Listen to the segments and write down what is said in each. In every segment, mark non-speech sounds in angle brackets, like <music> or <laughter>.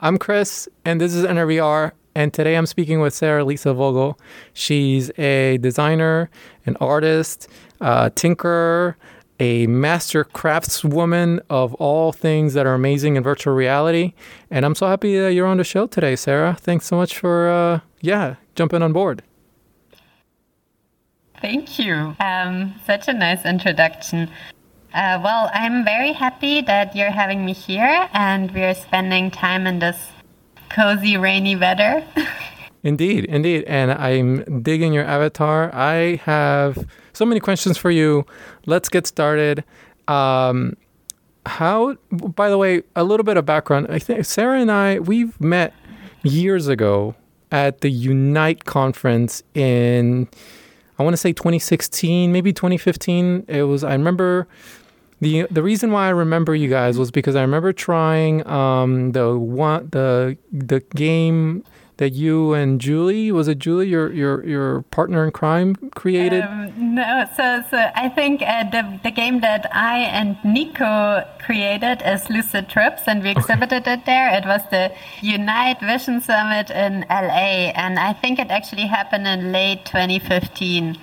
I'm Chris, and this is NRVR. And today I'm speaking with Sarah Lisa Vogel. She's a designer, an artist, a tinkerer, a master craftswoman of all things that are amazing in virtual reality. And I'm so happy that you're on the show today, Sarah. Thanks so much for, uh, yeah, jumping on board. Thank you. Um, such a nice introduction. Uh, well, I'm very happy that you're having me here and we're spending time in this cozy, rainy weather. <laughs> indeed, indeed. And I'm digging your avatar. I have so many questions for you. Let's get started. Um, how, by the way, a little bit of background. I think Sarah and I, we've met years ago at the Unite conference in I want to say 2016, maybe 2015. It was. I remember the the reason why I remember you guys was because I remember trying um, the one the the game that you and Julie was it Julie your your your partner in crime created? Um, no, so so I think uh, the the game that I and Nico created is Lucid Trips, and we exhibited it there. It was the Unite Vision Summit in LA, and I think it actually happened in late 2015.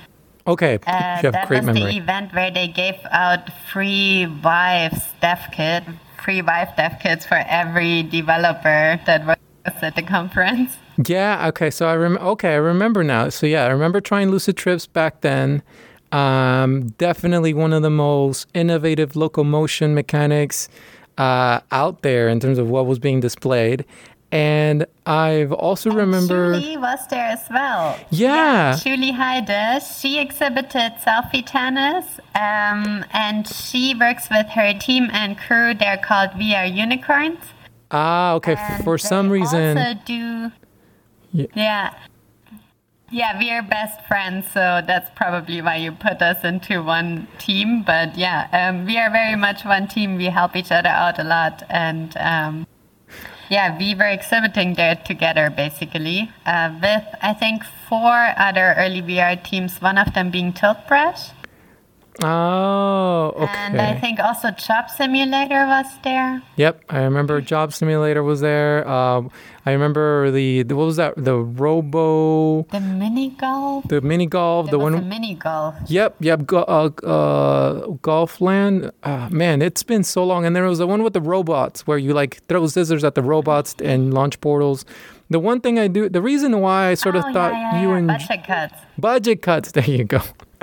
Okay, uh, that was memory. the event where they gave out free Vive dev kit, free Vive dev kits for every developer that was at the conference. Yeah. Okay. So I rem- okay, I remember now. So yeah, I remember trying Lucid Trips back then. Um, definitely one of the most innovative locomotion mechanics uh, out there in terms of what was being displayed. And I've also and remember Julie was there as well. Yeah, yeah Julie Heyde. She exhibited selfie tennis, um, and she works with her team and crew. They're called VR Unicorns. Ah, okay. And For some reason, also do. Yeah. yeah. Yeah, we are best friends, so that's probably why you put us into one team. But yeah, um, we are very much one team. We help each other out a lot, and um, yeah, we were exhibiting there together basically uh, with I think four other early VR teams. One of them being Tiltbrush. Oh, okay. And I think also Job Simulator was there. Yep, I remember Job Simulator was there. Um, I remember the, the, what was that? The Robo. The mini golf. The mini golf. There the one. The mini golf. Yep, yep. Go, uh, uh, Golfland. Uh, man, it's been so long. And there was the one with the robots where you like throw scissors at the robots and launch portals. The one thing I do, the reason why I sort of oh, thought yeah, yeah, you yeah. and budget cuts. Budget cuts. <laughs> There you go.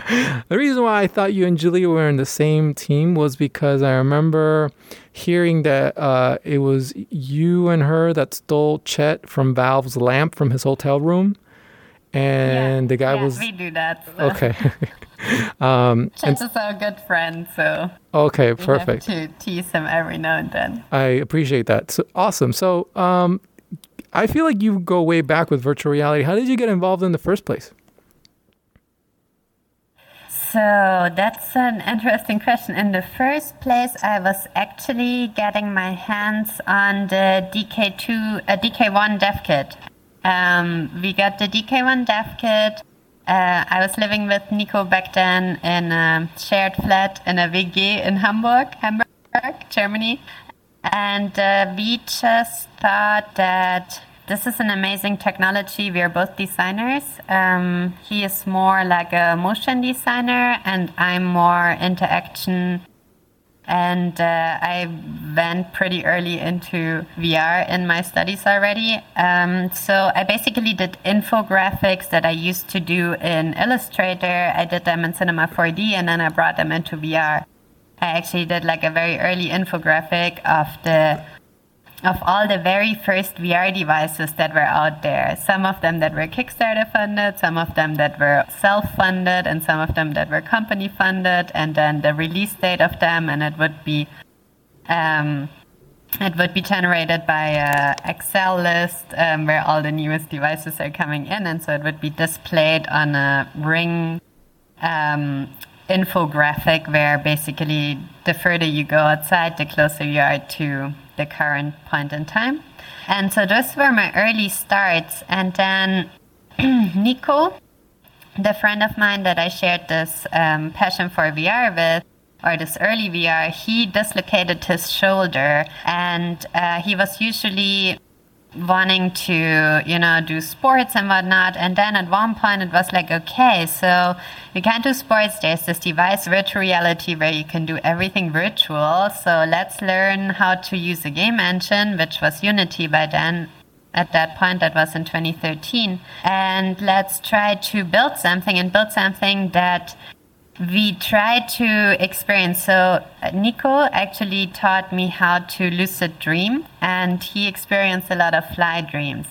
<laughs> the reason why I thought you and Julia were in the same team was because I remember hearing that uh, it was you and her that stole Chet from Valve's lamp from his hotel room, and yeah, the guy yeah, was we do that. So. okay. <laughs> <laughs> um, Chet is our good friend, so okay, perfect. to tease him every now and then. I appreciate that. So awesome. So um, I feel like you go way back with virtual reality. How did you get involved in the first place? So that's an interesting question. In the first place, I was actually getting my hands on the DK2, uh, DK1 dev kit. Um, we got the DK1 dev kit. Uh, I was living with Nico back then in a shared flat in a WG in Hamburg, Hamburg, Germany. And uh, we just thought that this is an amazing technology. We are both designers. Um, he is more like a motion designer, and I'm more into action. And uh, I went pretty early into VR in my studies already. Um, so I basically did infographics that I used to do in Illustrator. I did them in Cinema 4D, and then I brought them into VR. I actually did like a very early infographic of the of all the very first VR devices that were out there. Some of them that were Kickstarter funded, some of them that were self funded, and some of them that were company funded, and then the release date of them, and it would be. Um, it would be generated by an Excel list um, where all the newest devices are coming in, and so it would be displayed on a ring um, infographic where basically the further you go outside, the closer you are to the current point in time. And so those were my early starts. And then <clears throat> Nico, the friend of mine that I shared this um, passion for VR with, or this early VR, he dislocated his shoulder and uh, he was usually wanting to, you know, do sports and whatnot. And then at one point it was like, okay, so you can't do sports. There's this device, virtual reality, where you can do everything virtual. So let's learn how to use a game engine, which was Unity by then. At that point, that was in 2013. And let's try to build something and build something that we try to experience. So uh, Nico actually taught me how to lucid dream, and he experienced a lot of fly dreams.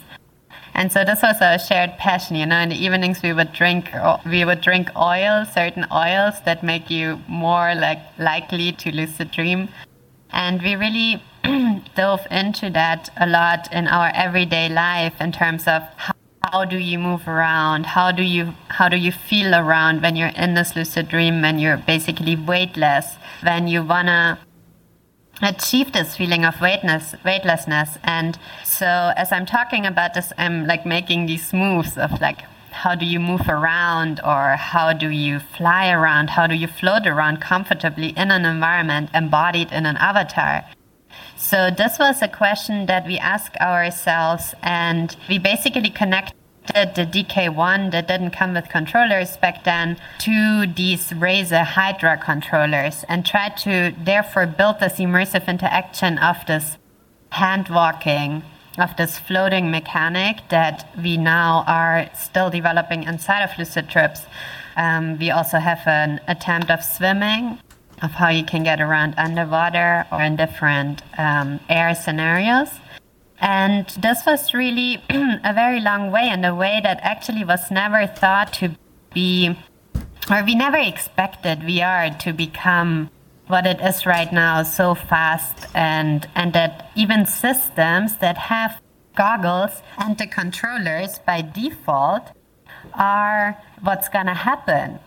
And so this was our shared passion, you know. In the evenings, we would drink we would drink oil, certain oils that make you more like likely to lucid dream, and we really <clears throat> dove into that a lot in our everyday life in terms of how how do you move around? How do you how do you feel around when you're in this lucid dream when you're basically weightless? When you wanna achieve this feeling of weightless weightlessness. And so as i'm talking about this i'm like making these moves of like how do you move around or how do you fly around? How do you float around comfortably in an environment embodied in an avatar so this was a question that we asked ourselves, and we basically connected the DK1 that didn't come with controllers back then to these Razer Hydra controllers and tried to therefore build this immersive interaction of this hand walking, of this floating mechanic that we now are still developing inside of Lucid Trips. Um, we also have an attempt of swimming of how you can get around underwater or in different um, air scenarios. And this was really <clears throat> a very long way and a way that actually was never thought to be, or we never expected VR to become what it is right now so fast and and that even systems that have goggles and the controllers by default are what's going to happen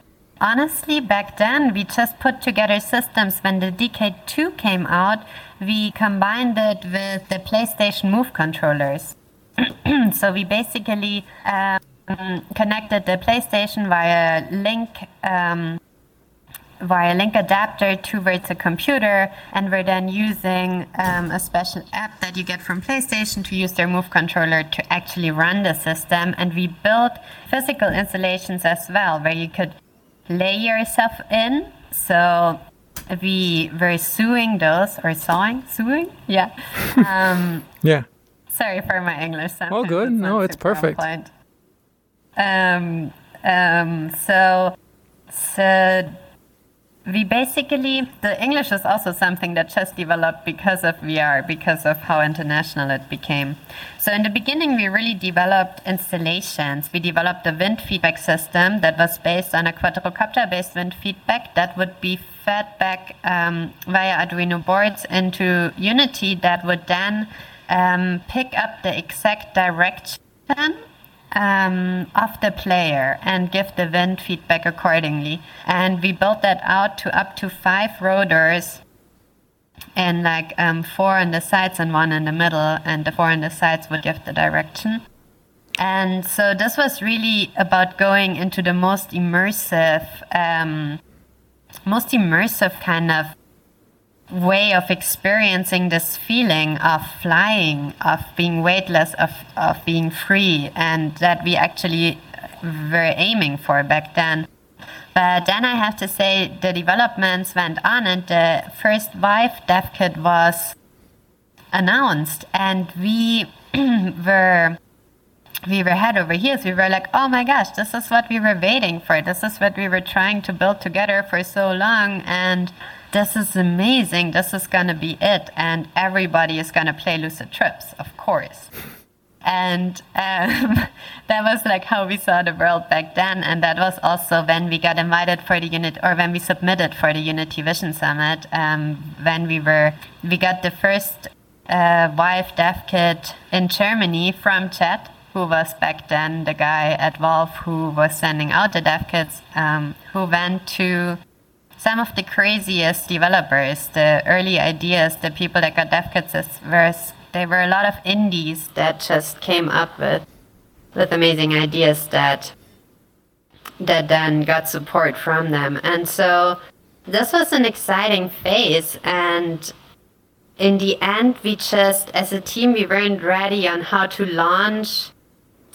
honestly, back then we just put together systems. When the DK2 came out, we combined it with the PlayStation Move controllers. <clears throat> so we basically um, connected the PlayStation via link. Um, via link adapter towards a computer and we're then using um, a special app that you get from playstation to use their move controller to actually run the system and we built physical installations as well where you could lay yourself in. So we were suing those or sawing, suing, yeah. <laughs> Um, yeah. Sorry for my English. Oh, good. It's no, it's perfect. Um, um, so, so we basically the english is also something that just developed because of vr because of how international it became. So in the beginning we really developed installations. We developed a wind feedback system that was based on a quadrocopter based wind feedback that would be fed back um, via arduino boards into unity that would then um, pick up the exact direction um, of the player and give the wind feedback accordingly. And we built that out to up to five rotors and like um, four on the sides and one in the middle, and the four on the sides would give the direction. And so this was really about going into the most immersive, um, most immersive kind of way of experiencing this feeling of flying, of being weightless, of, of being free, and that we actually were aiming for back then. But then I have to say the developments went on, and the first Vive dev kit was announced, and we <clears throat> were we were head over heels. We were like, oh my gosh, this is what we were waiting for. This is what we were trying to build together for so long, and this is amazing. This is going to be it. And everybody is going to play Lucid Trips, of course. And um, <laughs> that was like how we saw the world back then. And that was also when we got invited for the unit, or when we submitted for the Unity Vision Summit. Um, when we were, we got the first uh, Vive dev kit in Germany from Chet, who was back then the guy at Valve who was sending out the dev kits, um, who went to some of the craziest developers, the early ideas, the people that got dev kits, were, there were a lot of indies that just came up with with amazing ideas that that then got support from them. And so this was an exciting phase and in the end we just as a team we weren't ready on how to launch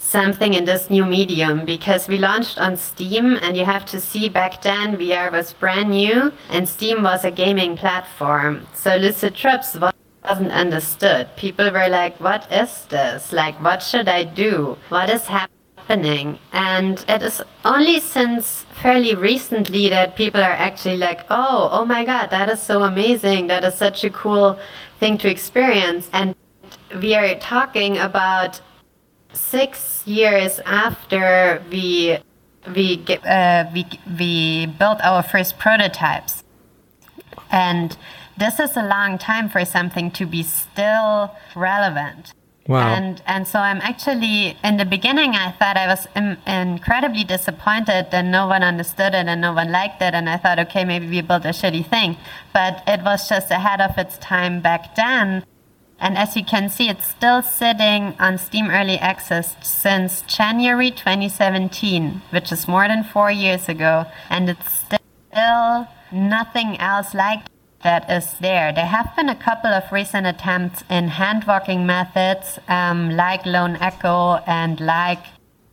something in this new medium because we launched on Steam and you have to see back then VR was brand new and Steam was a gaming platform. So Lucid Trips wasn't understood. People were like, what is this? Like, what should I do? What is happening? And it is only since fairly recently that people are actually like, oh, oh my God, that is so amazing. That is such a cool thing to experience. And we are talking about six years after we we get, uh, we we built our first prototypes, and this is a long time for something to be still relevant. Wow. And and so I'm actually in the beginning I thought I was Im- incredibly disappointed that no one understood it and no one liked it and I thought okay maybe we built a shitty thing but it was just ahead of its time back then and as you can see, it's still sitting on Steam Early Access since January 2017, which is more than four years ago. And it's still nothing else like that is there. There have been a couple of recent attempts in hand walking methods, um, like Lone Echo and like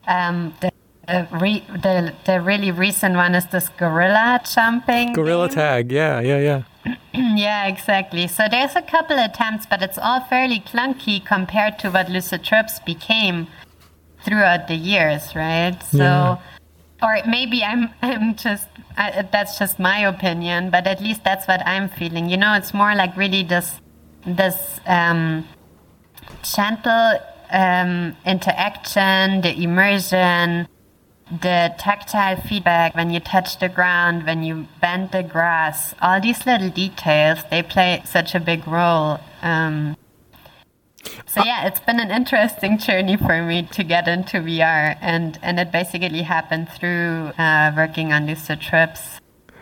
um, the the, re- the the really recent one is this gorilla jumping. Gorilla tag, yeah, yeah, yeah. <clears throat> yeah, exactly. So there's a couple attempts, but it's all fairly clunky compared to what Lucid Trips became throughout the years, right? So, Yeah. or maybe I'm <laughs> I'm just I, that's just my opinion, but at least that's what I'm feeling. You know, it's more like really this this um, gentle um, interaction, the immersion, the tactile feedback when you touch the ground, when you bend the grass, all these little details, they play such a big role. Um, so yeah, it's been an interesting journey for me to get into VR, and and it basically happened through uh, working on Lucid Trips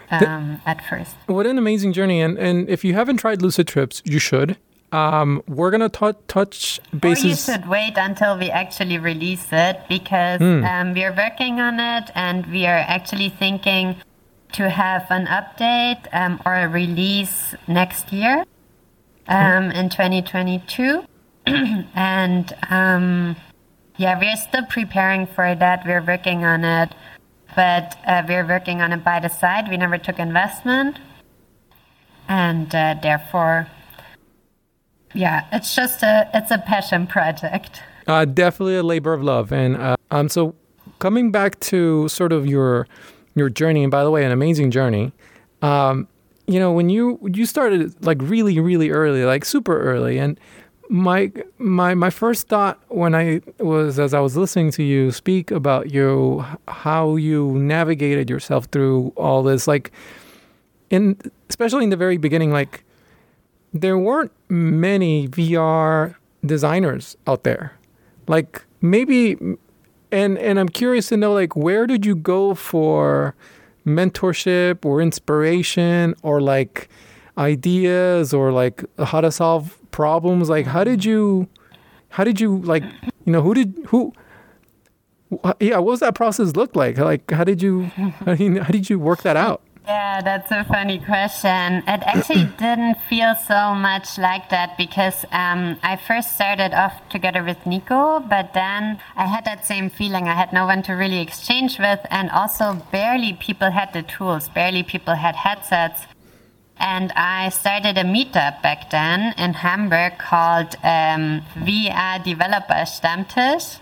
um, at first. What an amazing journey! And and if you haven't tried Lucid Trips, you should. Um, we're gonna tou- touch Or you should wait until we actually release it because um, we are working on it and we are actually thinking to have an update um, or a release next year um, in 2022. <clears throat> and um, yeah, we're still preparing for that. We're working on it, but uh, we're working on it by the side. We never took investment. And uh, therefore, yeah, it's just a it's a passion project. Uh, definitely a labor of love. And uh, um, so coming back to sort of your your journey, and by the way, an amazing journey. Um, you know, when you you started like really, really early, like super early, and my my my first thought when I was as I was listening to you speak about you how you navigated yourself through all this, like in especially in the very beginning, like there weren't many VR designers out there. Like maybe and and I'm curious to know like where did you go for mentorship or inspiration or like ideas or like how to solve problems? Like how did you how did you like you know who did who yeah what was that process look like? Like how did you how did you, how did you work that out Yeah, that's a funny question. It actually <clears throat> didn't feel so much like that because um, I first started off together with Nico, but then I had that same feeling. I had no one to really exchange with, and also barely people had the tools, barely people had headsets. And I started a meetup back then in Hamburg called um, VR Developer Stammtisch.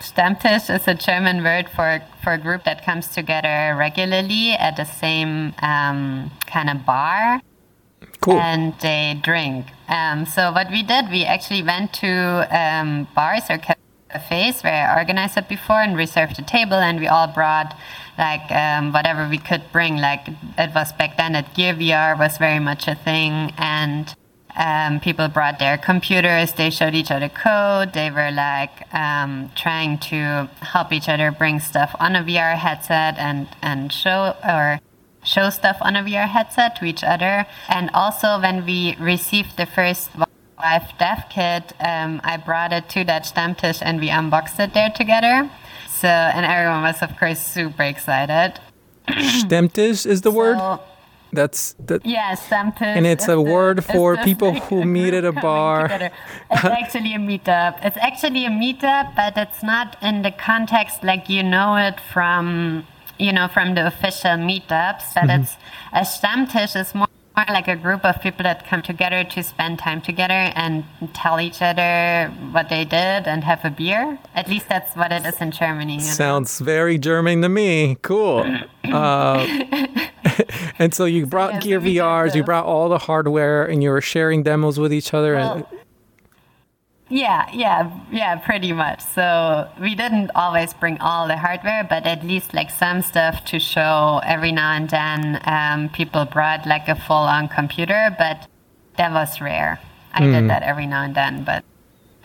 Stammtisch is a German word for, for a group that comes together regularly at the same um, kind of bar cool and they drink. Um, so what we did, we actually went to um, bars or cafes where I organized it before and reserved a table, and we all brought like um, whatever we could bring. Like it was back then that Gear VR was very much a thing, and um, people brought their computers. They showed each other code. They were like um, trying to help each other bring stuff on a VR headset and and show or show stuff on a VR headset to each other. And also, when we received the first Vive Dev Kit, um, I brought it to that Stammtisch and we unboxed it there together. So, and everyone was, of course, super excited. Stammtisch is the word So, That's that. Yeah, Stammtisch. And it's a word for people who meet at a bar. together. It's <laughs> actually a meetup. It's actually a meetup, but it's not in the context like you know it from you know from the official meetups. But Mm-hmm. it's a Stammtisch is more more like a group of people that come together to spend time together and tell each other what they did and have a beer. At least that's what it is in Germany. you know? Sounds very German to me. Cool. <laughs> Uh, <laughs> and so you brought yeah, Gear VRs, you brought all the hardware, and you were sharing demos with each other. and Well, Yeah, yeah, yeah, pretty much. So we didn't always bring all the hardware, but at least like some stuff to show every now and then. Um, people brought like a full on computer, but that was rare. I did that every now and then, but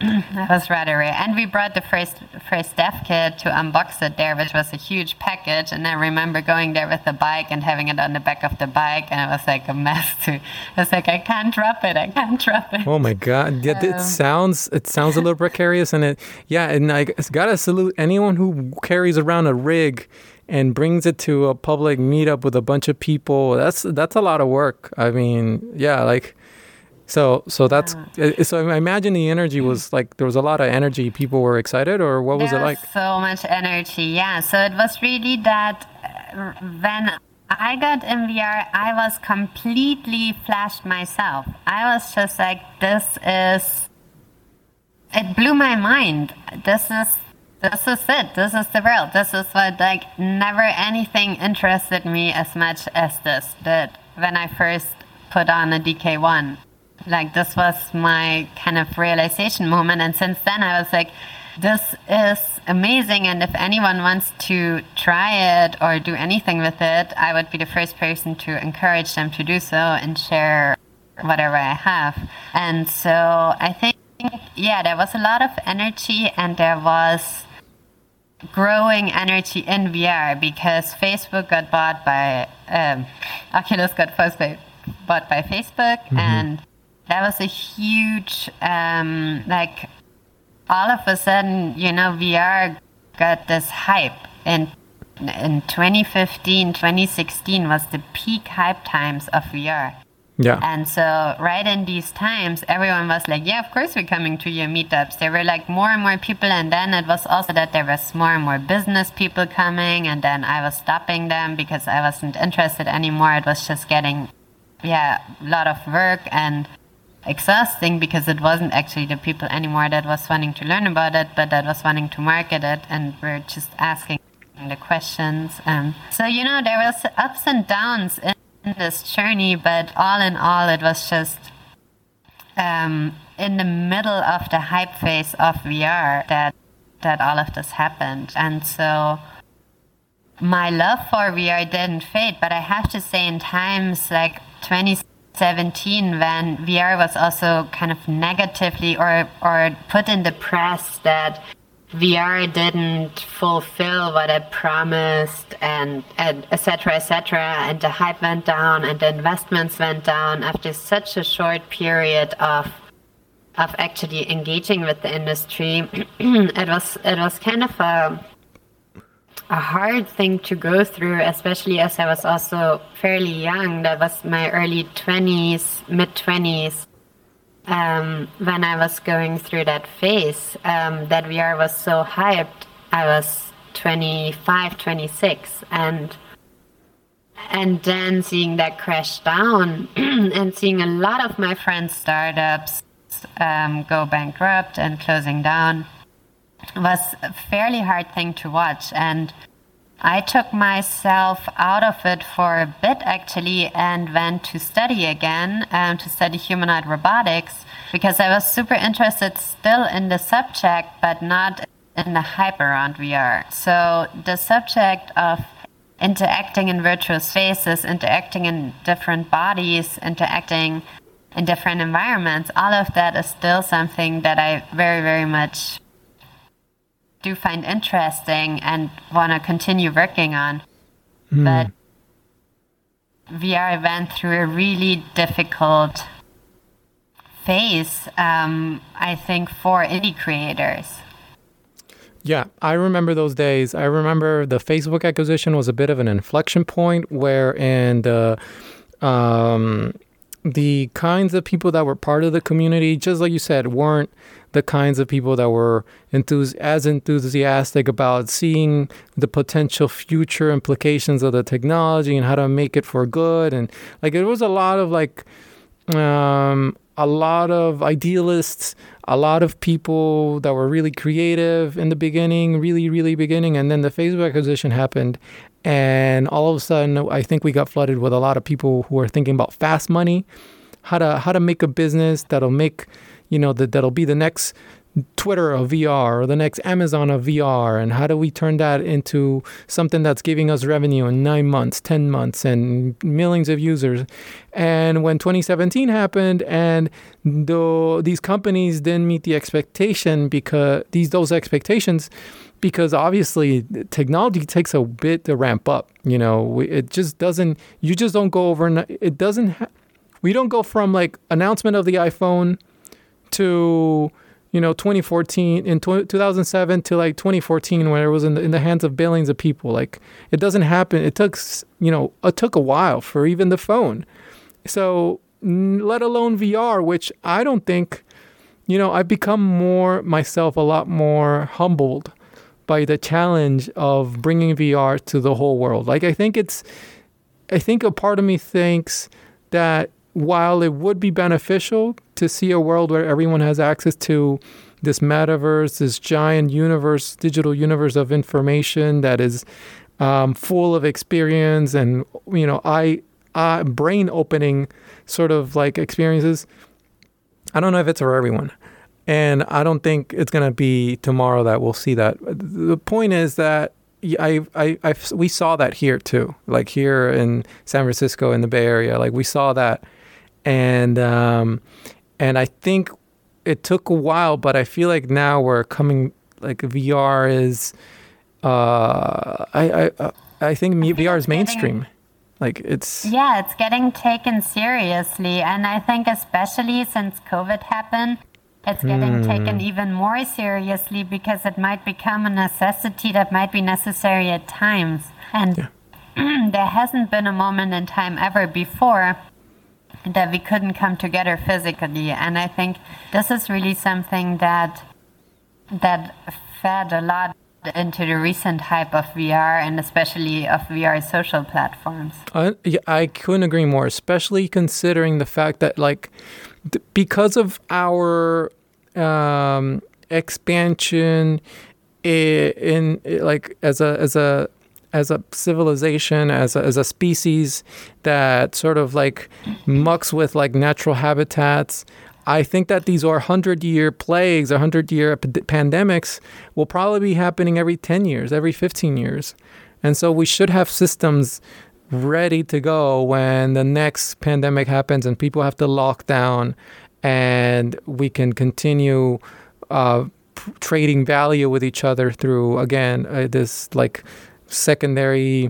that was rather rare. And we brought the first first dev kit to unbox it there, which was a huge package. And I remember going there with the bike and having it on the back of the bike, and it was like a mess. Too. I was like, I can't drop it. I can't drop it. Oh my god! Yeah, it sounds it sounds a little precarious, and it yeah, and I gotta salute anyone who carries around a rig and brings it to a public meetup with a bunch of people. That's that's a lot of work. I mean, yeah, like so so that's uh, so. I imagine the energy was like there was a lot of energy. People were excited, or what was there it like? so much energy, yeah. So it was really that uh, when I got in VR, I was completely flashed myself. I was just like, this is. It blew my mind. This is. This is it. This is the world. This is what, like, never anything interested me as much as this did when I first put on a DK1 like this was my kind of realization moment. And since then i was like this is amazing. And if anyone wants to try it or do anything with it i would be the first person to encourage them to do so and share whatever i have. And so i think yeah there was a lot of energy and there was growing energy in vr because facebook got bought by um, oculus got first bought by facebook and that was a huge um, like all of a sudden you know vr got this hype. And in 2015 2016 was the peak hype times of vr Yeah, and so right in these times everyone was like yeah of course we're coming to your meetups. There were like more and more people and then it was also that there was more and more business people coming and then i was stopping them because i wasn't interested anymore. It was just getting yeah a lot of work and exhausting because it wasn't actually the people anymore that was wanting to learn about it, but that was wanting to market it, and we're just asking the questions. Um, so you know, there was ups and downs in this journey, but all in all, it was just um, in the middle of the hype phase of VR that that all of this happened, and so my love for VR didn't fade, but I have to say, in times like 2017, when VR was also kind of negatively or or put in the press that VR didn't fulfill what it promised, and etc cetera, and the hype went down, and the investments went down after such a short period of of actually engaging with the industry. <clears throat> it was it was kind of a a hard thing to go through, especially as I was also fairly young. That was my early 20s, mid 20s, um, when I was going through that phase. Um, that VR was so hyped. I was 25, 26, and and then seeing that crash down <clears throat> and seeing a lot of my friends' startups um, go bankrupt and closing down was a fairly hard thing to watch and I took myself out of it for a bit actually and went to study again um, to study humanoid robotics because I was super interested still in the subject but not in the hype around VR. So the subject of interacting in virtual spaces, interacting in different bodies, interacting in different environments, all of that is still something that I very, very much do find interesting and want to continue working on. But VR went through a really difficult phase, um, I think, for indie creators. Yeah, I remember those days. I remember the Facebook acquisition was a bit of an inflection point where in the um, the kinds of people that were part of the community, just like you said, weren't the kinds of people that were as enthusiastic about seeing the potential future implications of the technology and how to make it for good. And like it was a lot of like um, a lot of idealists, a lot of people that were really creative in the beginning, really, really beginning. And then the Facebook acquisition happened. And all of a sudden, I think we got flooded with a lot of people who are thinking about fast money, how to how to make a business that'll make, you know, that that'll be the next Twitter of VR or the next Amazon of VR? And how do we turn that into something that's giving us revenue in nine months, 10 months, and millions of users? And when 2017 happened and the, these companies didn't meet the expectation because these those expectations, because obviously technology takes a bit to ramp up. You know, it just doesn't, you just don't go over, it doesn't, ha- we don't go from like announcement of the iPhone to you know 2014 in 2007 to like 2014 when it was in the, in the hands of billions of people. Like it doesn't happen. It took you know it took a while for even the phone. So let alone VR which I don't think you know I've become more myself a lot more humbled by the challenge of bringing VR to the whole world. Like I think it's I think a part of me thinks that while it would be beneficial to see a world where everyone has access to this metaverse, this giant universe, digital universe of information that is um, full of experience and you know, eye brain opening sort of like experiences. I don't know if it's for everyone. And I don't think it's to be tomorrow that we'll see that. The point is that I, I, I, we saw that here too, like here in San Francisco in the Bay Area. Like we saw that and um, and I think it took a while, but I feel like now we're coming. Like VR is, uh, I I uh, I think VR is mainstream. Like it's yeah, it's getting taken seriously, and I think especially since COVID happened, it's getting mm. taken even more seriously because it might become a necessity that might be necessary at times. And yeah. <clears throat> there hasn't been a moment in time ever before that we couldn't come together physically. And I think this is really something that that fed a lot into the recent hype of VR and especially of VR social platforms. I, yeah, I couldn't agree more, especially considering the fact that like th- because of our um, expansion in, in like as a as a as a civilization, as a, as a species that sort of like mucks with like natural habitats. I think that these are 100 year plagues, 100 year pandemics will probably be happening every 10 years, every 15 years. And so we should have systems ready to go when the next pandemic happens and people have to lock down and we can continue uh, trading value with each other through, again, uh, this like secondary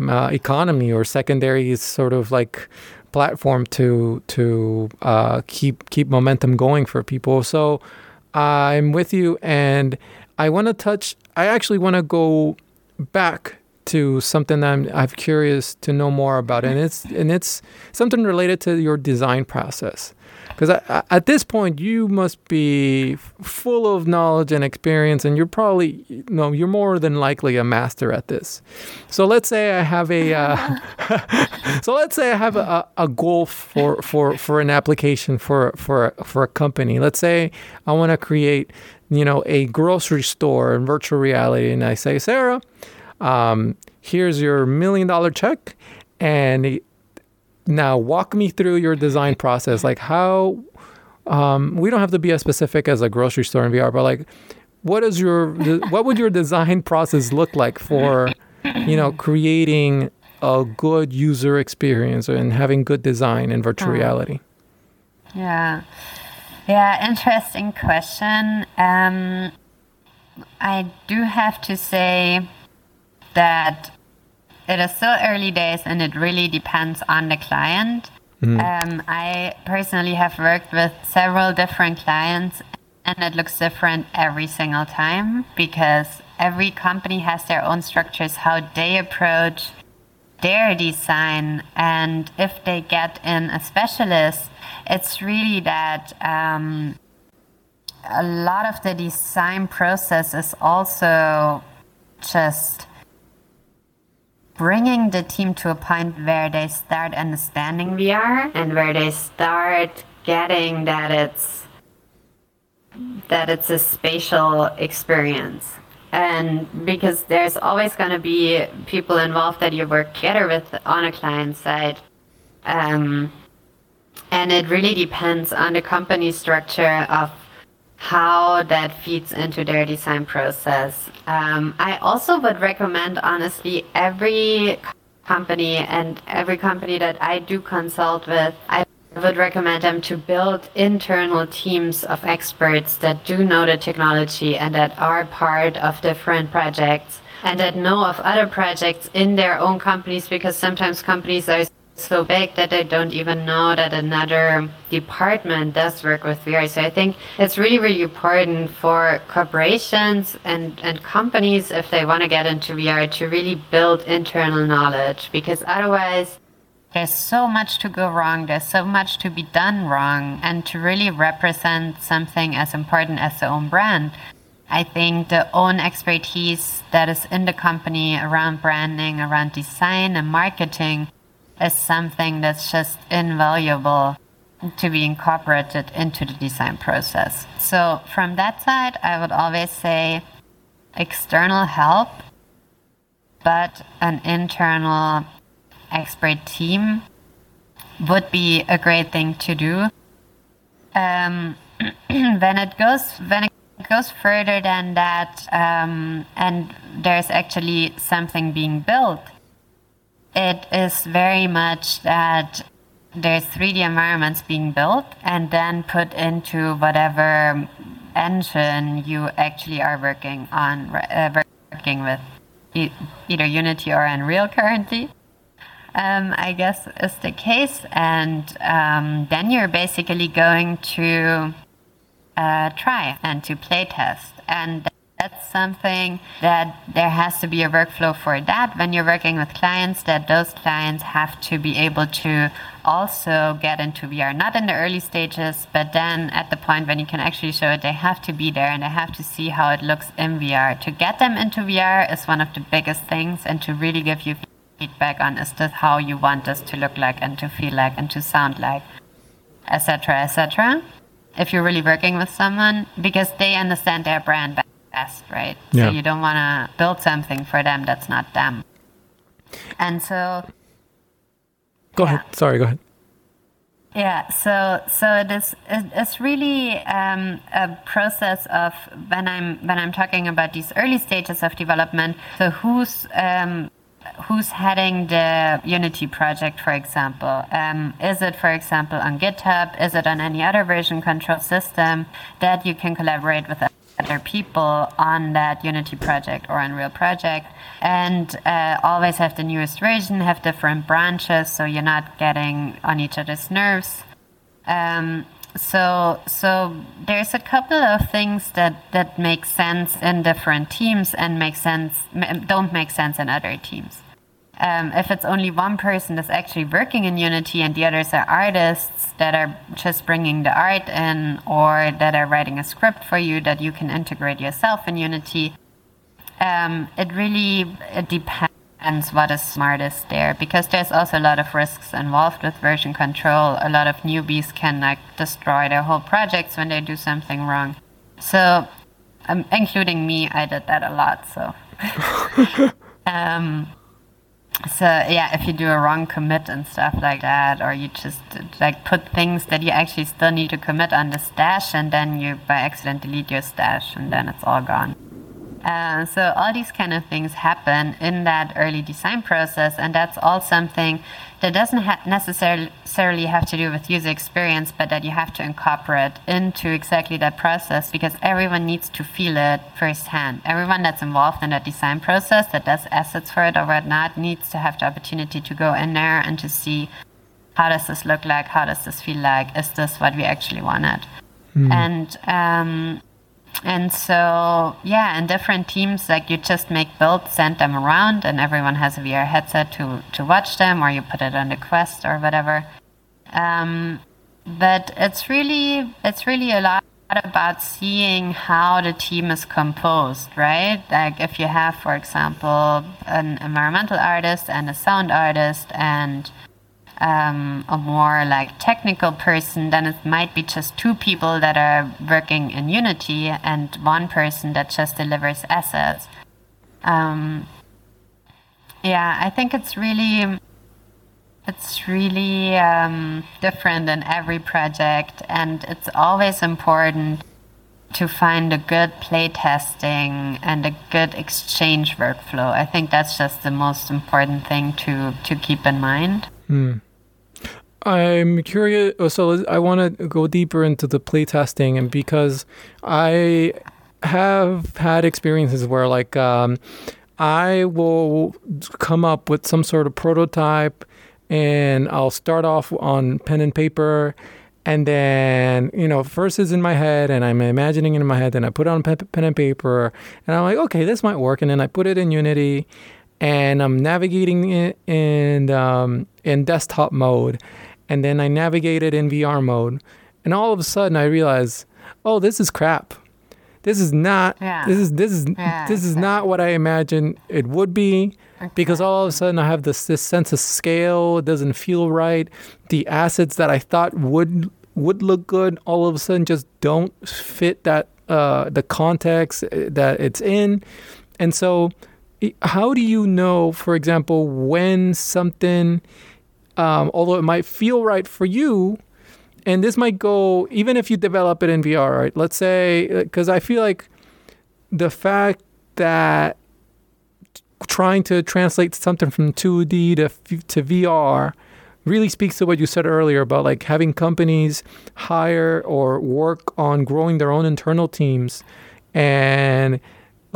uh, economy or secondary sort of like platform to to uh, keep keep momentum going for people. So I'm with you, and I want to touch. I actually want to go back to something that I'm I'm curious to know more about, and it's and it's something related to your design process. Because at this point, you must be full of knowledge and experience, and you're probably, you know, you're more than likely a master at this. So let's say I have a, uh, <laughs> so let's say I have a, a goal for, for, for an application for, for, for a company. Let's say I want to create, you know, a grocery store in virtual reality, and I say, Sarah, um, here's your million dollar check, and now, walk me through your design process. Like how um, we don't have to be as specific as a grocery store in VR, but like, what is your what would your design process look like for you know creating a good user experience and having good design in virtual oh. reality? Yeah, yeah, interesting question. Um, I do have to say that it is still early days and it really depends on the client. Mm. Um, I personally have worked with several different clients and it looks different every single time because every company has their own structures how they approach their design. And if they get in a specialist, it's really that um, a lot of the design process is also just bringing the team to a point where they start understanding VR and where they start getting that it's that it's a spatial experience. And because there's always going to be people involved that you work together with on a client side. Um, and it really depends on the company structure of how that feeds into their design process. Um, I also would recommend, honestly, every company and every company that I do consult with, I would recommend them to build internal teams of experts that do know the technology and that are part of different projects and that know of other projects in their own companies because sometimes companies are so big that they don't even know that another department does work with VR. So I think it's really, really important for corporations and, and companies, if they want to get into VR, to really build internal knowledge because otherwise, there's so much to go wrong, there's so much to be done wrong, and to really represent something as important as the own brand. I think the own expertise that is in the company around branding, around design and marketing is something that's just invaluable to be incorporated into the design process. So, from that side, I would always say external help, but an internal expert team would be a great thing to do. Um, <clears throat> when it goes when it goes further than that, um, and there's actually something being built it is very much that there's 3D environments being built and then put into whatever engine you actually are working on, uh, working with either Unity or Unreal currently. Um, I guess is the case, and um, then you're basically going to uh, try and to play test and that's something that there has to be a workflow for that. When you're working with clients that those clients have to be able to also get into VR not in the early stages but then at the point when you can actually show it they have to be there and they have to see how it looks in VR to get them into VR is one of the biggest things and to really give you feedback on is this how you want this to look like and to feel like and to sound like etc etc if you're really working with someone because they understand their brand right? Yeah. So you don't want to build something for them that's not them. And so. Go yeah. ahead. Sorry, go ahead. Yeah, so so it is it's really um, a process of when I'm when I'm talking about these early stages of development. So who's um, who's heading the Unity project, for example? Um, is it, for example, on GitHub? Is it on any other version control system that you can collaborate with? Other people on that Unity project or Unreal project, and uh, always have the newest version, have different branches, so you're not getting on each other's nerves. Um, so, so there's a couple of things that that make sense in different teams and make sense don't make sense in other teams. Um, if it's only one person that's actually working in Unity and the others are artists that are just bringing the art in or that are writing a script for you that you can integrate yourself in Unity, um, it really it depends what is smartest there because there's also a lot of risks involved with version control. A lot of newbies can like destroy their whole projects when they do something wrong. So, um, including me, I did that a lot. So. <laughs> <laughs> so yeah if you do a wrong commit and stuff like that or you just like put things that you actually still need to commit on the stash and then you by accident delete your stash and then it's all gone. Uh, so all these kind of things happen in that early design process and that's all something that doesn't ha- necessarily have to do with user experience, but that you have to incorporate into exactly that process because everyone needs to feel it firsthand. Everyone that's involved in that design process, that does assets for it or whatnot, needs to have the opportunity to go in there and to see how does this look like, how does this feel like, is this what we actually wanted, mm. and um, and so yeah, in different teams, like you just make builds, send them around, and everyone has a VR headset to to watch them, or you put it on the Quest or whatever. Um, but it's really it's really a lot about seeing how the team is composed, right? Like if you have, for example, an environmental artist and a sound artist and um, a more like technical person, then it might be just two people that are working in Unity and one person that just delivers assets. Um, yeah, I think it's really it's really um, different in every project, and it's always important to find a good playtesting and a good exchange workflow. I think that's just the most important thing to to keep in mind. Hmm. I'm curious. Oh, so I want to go deeper into the playtesting, and because I have had experiences where, like, um, I will come up with some sort of prototype and I'll start off on pen and paper. And then, you know, first is in my head and I'm imagining it in my head. Then I put it on pen, pen and paper and I'm like, okay, this might work. And then I put it in Unity and I'm navigating it in, um, in desktop mode. And then I navigated in VR mode. And all of a sudden I realize, oh, this is crap. This is not. Yeah. This is this is yeah, this is not what I imagined it would be. Okay. Because all of a sudden I have this this sense of scale. It doesn't feel right. The assets that I thought would would look good all of a sudden just don't fit that uh, the context uh, that it's in. And so, how do you know, for example, when something, um, although it might feel right for you, and this might go even if you develop it in VR, right? Let's say because uh, I feel like the fact that trying to translate something from 2D to to VR really speaks to what you said earlier about like having companies hire or work on growing their own internal teams and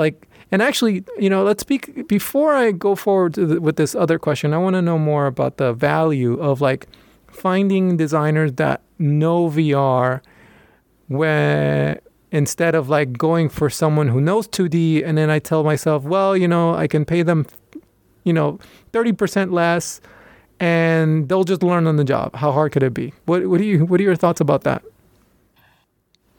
like and actually you know let's speak before i go forward the, with this other question i want to know more about the value of like finding designers that know VR where instead of like going for someone who knows 2D and then I tell myself, well, you know, I can pay them, you know, 30% less and they'll just learn on the job. How hard could it be? What, what, do you, what are your thoughts about that?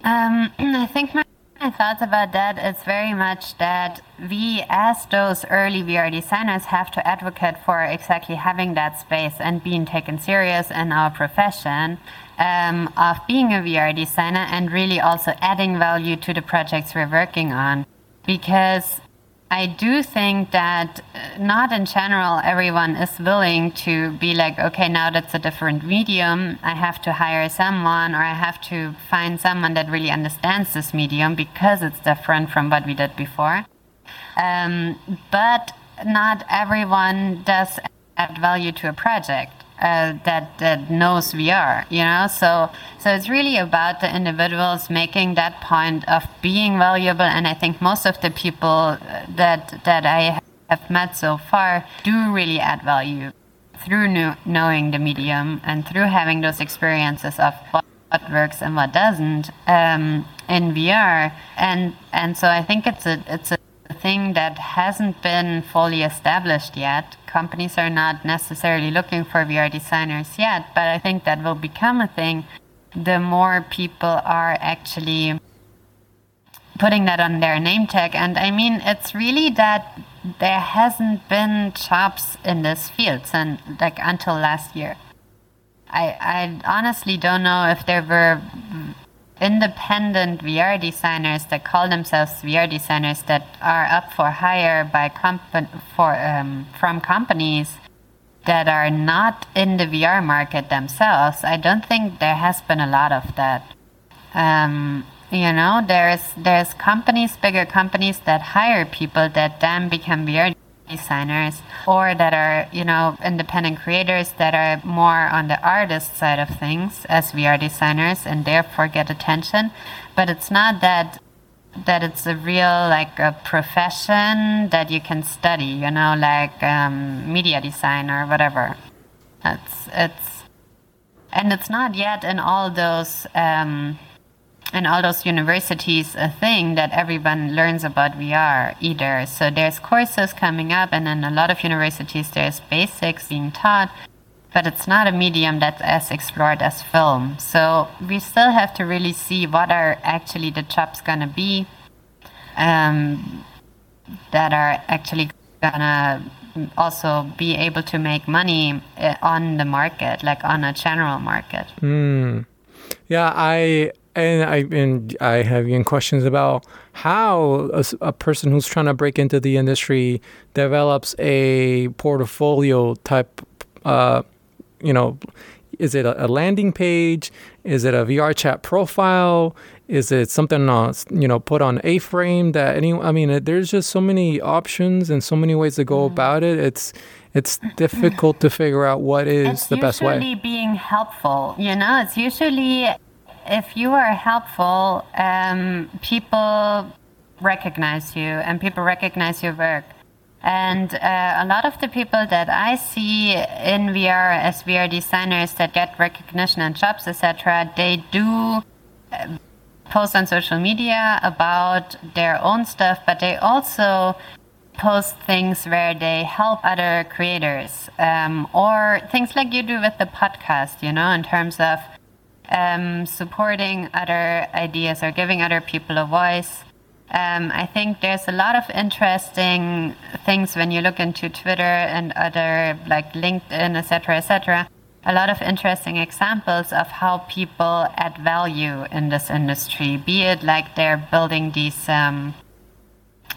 Um, <clears throat> I think my my thoughts about that is very much that we, as those early VR designers, have to advocate for exactly having that space and being taken serious in our profession um, of being a VR designer and really also adding value to the projects we're working on. Because I do think that uh, not in general everyone is willing to be like, okay, now that's a different medium. I have to hire someone or I have to find someone that really understands this medium because it's different from what we did before. Um, but not everyone does add value to a project uh, that that knows VR, you know. So so it's really about the individuals making that point of being valuable, and I think most of the people uh, that that I have met so far do really add value through knew, knowing the medium and through having those experiences of what, what works and what doesn't um, in VR, and and so I think it's a it's a thing that hasn't been fully established yet. Companies are not necessarily looking for VR designers yet, but I think that will become a thing the more people are actually putting that on their name tag. And I mean, it's really that there hasn't been jobs in this field since like until last year. I, I honestly don't know if there were independent VR designers that call themselves VR designers that are up for hire by comp- for um, from companies that are not in the VR market themselves. I don't think there has been a lot of that. Um, you know, there's there's companies, bigger companies that hire people that then become VR designers or that are you know independent creators that are more on the artist side of things as VR designers and therefore get attention. But it's not that that it's a real like a profession that you can study you know like um, media design or whatever. It's it's and it's not yet in all those um, in all those universities a thing that everyone learns about VR either. So there's courses coming up, and in a lot of universities there's basics being taught, but it's not a medium that's as explored as film. So we still have to really see what are actually the jobs gonna be um, that are actually gonna also be able to make money uh, on the market, like on a general market. Mm. Yeah, I and I and I have even questions about how a, a, person who's trying to break into the industry develops a portfolio type. Uh, you know, is it a, a landing page? Is it a VR chat profile? Is it something uh, you know put on a frame that any? I mean, there's just so many options and so many ways to go mm. about it. It's it's <laughs> difficult to figure out what is it's the best way. Usually being helpful, you know, it's usually if you are helpful, um, people recognize you and people recognize your work. And uh, a lot of the people that I see in VR as VR designers that get recognition and jobs, etc., they do uh, post on social media about their own stuff, but they also post things where they help other creators um, or things like you do with the podcast, you know, in terms of um, supporting other ideas or giving other people a voice. Um, I think there's a lot of interesting things when you look into Twitter and other like LinkedIn, etc., etc. A lot of interesting examples of how people add value in this industry. Be it like they're building these, um,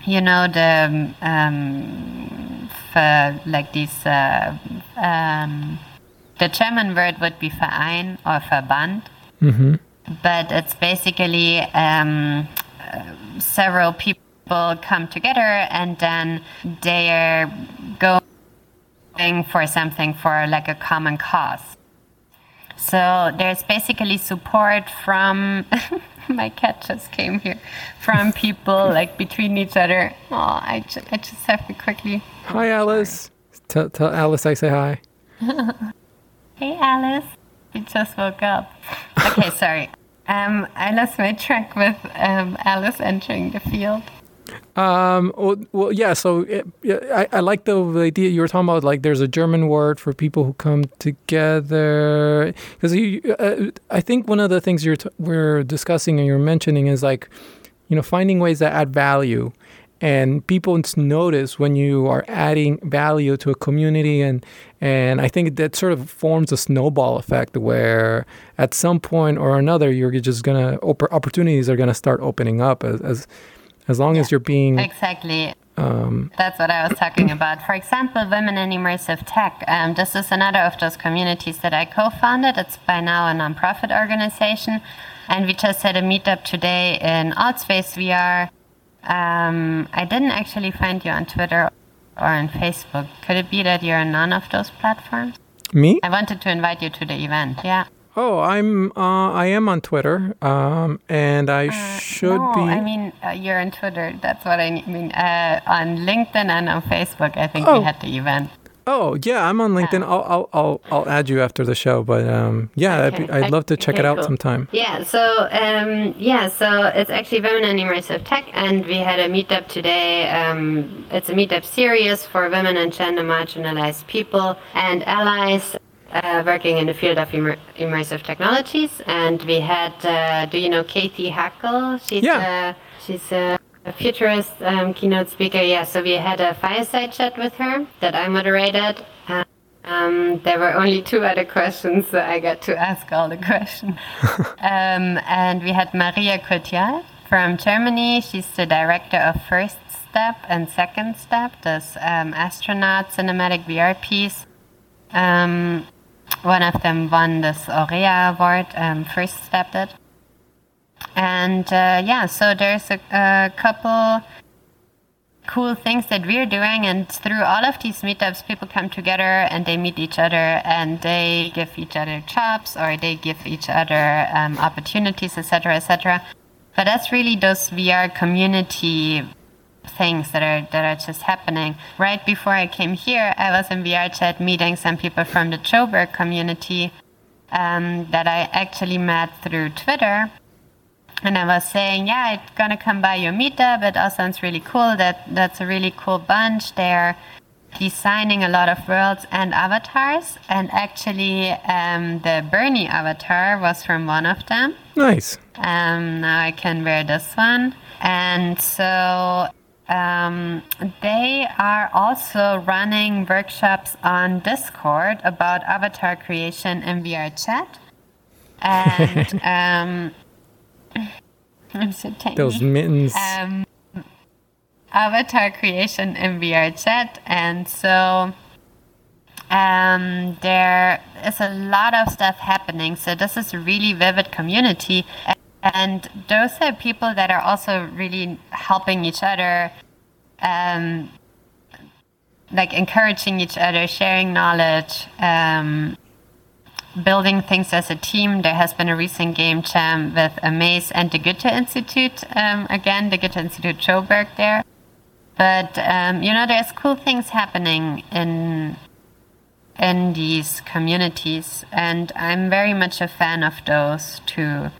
you know, the um, for, like these. Uh, um, the German word would be Verein or Verband. Mm-hmm. But it's basically um, several people come together and then they're going for something for like a common cause. So there's basically support from <laughs> my cat just came here from people <laughs> like between each other. Oh, I, ju- I just have to quickly. Hi, Alice. Tell, tell Alice I say hi. <laughs> Hey, Alice. You just woke up. <laughs> Okay, sorry. Um, I lost my track with um, Alice entering the field. Um, well, well yeah. So it, I, I like the idea you were talking about. Like, there's a German word for people who come together. Because uh, I think one of the things you're t- we're discussing and you're mentioning is like, you know, finding ways that add value and people notice when you are adding value to a community and and I think that sort of forms a snowball effect where at some point or another you're just gonna opportunities are gonna start opening up as as, as long yeah, as you're being exactly um, That's what I was talking about. For example, Women in Immersive Tech. Um, this is another of those communities that I co founded. It's by now a nonprofit organization. And we just had a meetup today in Altspace VR um, I didn't actually find you on Twitter or on Facebook. Could it be that you're on none of those platforms? Me? I wanted to invite you to the event. Yeah. Oh, I'm. Uh, I am on Twitter, um, and I uh, should no, be. I mean, uh, you're on Twitter. That's what I mean. Uh, on LinkedIn and on Facebook, I think oh. we had the event. Oh yeah, I'm on LinkedIn. Yeah. I'll, I'll I'll I'll add you after the show. But um, yeah, okay. I'd, I'd, love to check okay, it out cool. sometime. Yeah. So um, yeah, so it's actually women in immersive tech, and we had a meetup today. Um, it's a meetup series for women and gender marginalized people and allies. Uh, working in the field of immer- immersive technologies, and we had. Uh, do you know Katie Hackl? She's yeah. Uh, she's a a futurist um, keynote speaker. Yeah, so we had a fireside chat with her that I moderated. Um, there were only two other questions, so I got to ask all the questions. <laughs> um, and we had Maria Kotial from Germany. She's the director of First Step and Second Step, this um, astronaut cinematic VR piece. Um, one of them won this Aurea Award, um, First Step did. And uh, yeah, so there's a, a, couple cool things that we're doing, and through all of these meetups, people come together and they meet each other and they give each other jobs or they give each other um, opportunities, etc., etc. But that's really those VR community things that are that are just happening. Right before I came here, I was in VR chat meeting some people from the Joburg community um, that I actually met through Twitter and I was saying, yeah, I'm gonna come by your meetup. It all sounds really cool. That that's a really cool bunch. They're designing a lot of worlds and avatars, and actually, um, the Bernie avatar was from one of them. Nice. Um, now I can wear this one, and so um, they are also running workshops on Discord about avatar creation in VR chat. <laughs> And um, <laughs> I'm so tiny. Those mittens. Um, avatar creation in VR chat, and so um, there is a lot of stuff happening. So this is a really vivid community, and those are people that are also really helping each other, um, like encouraging each other, sharing knowledge. Um, building things as a team. There has been a recent game jam with Amaze and the Goethe Institute. Um, again, the Goethe Institute Joburg there. But um, you know, there's cool things happening in in these communities, and I'm very much a fan of those too.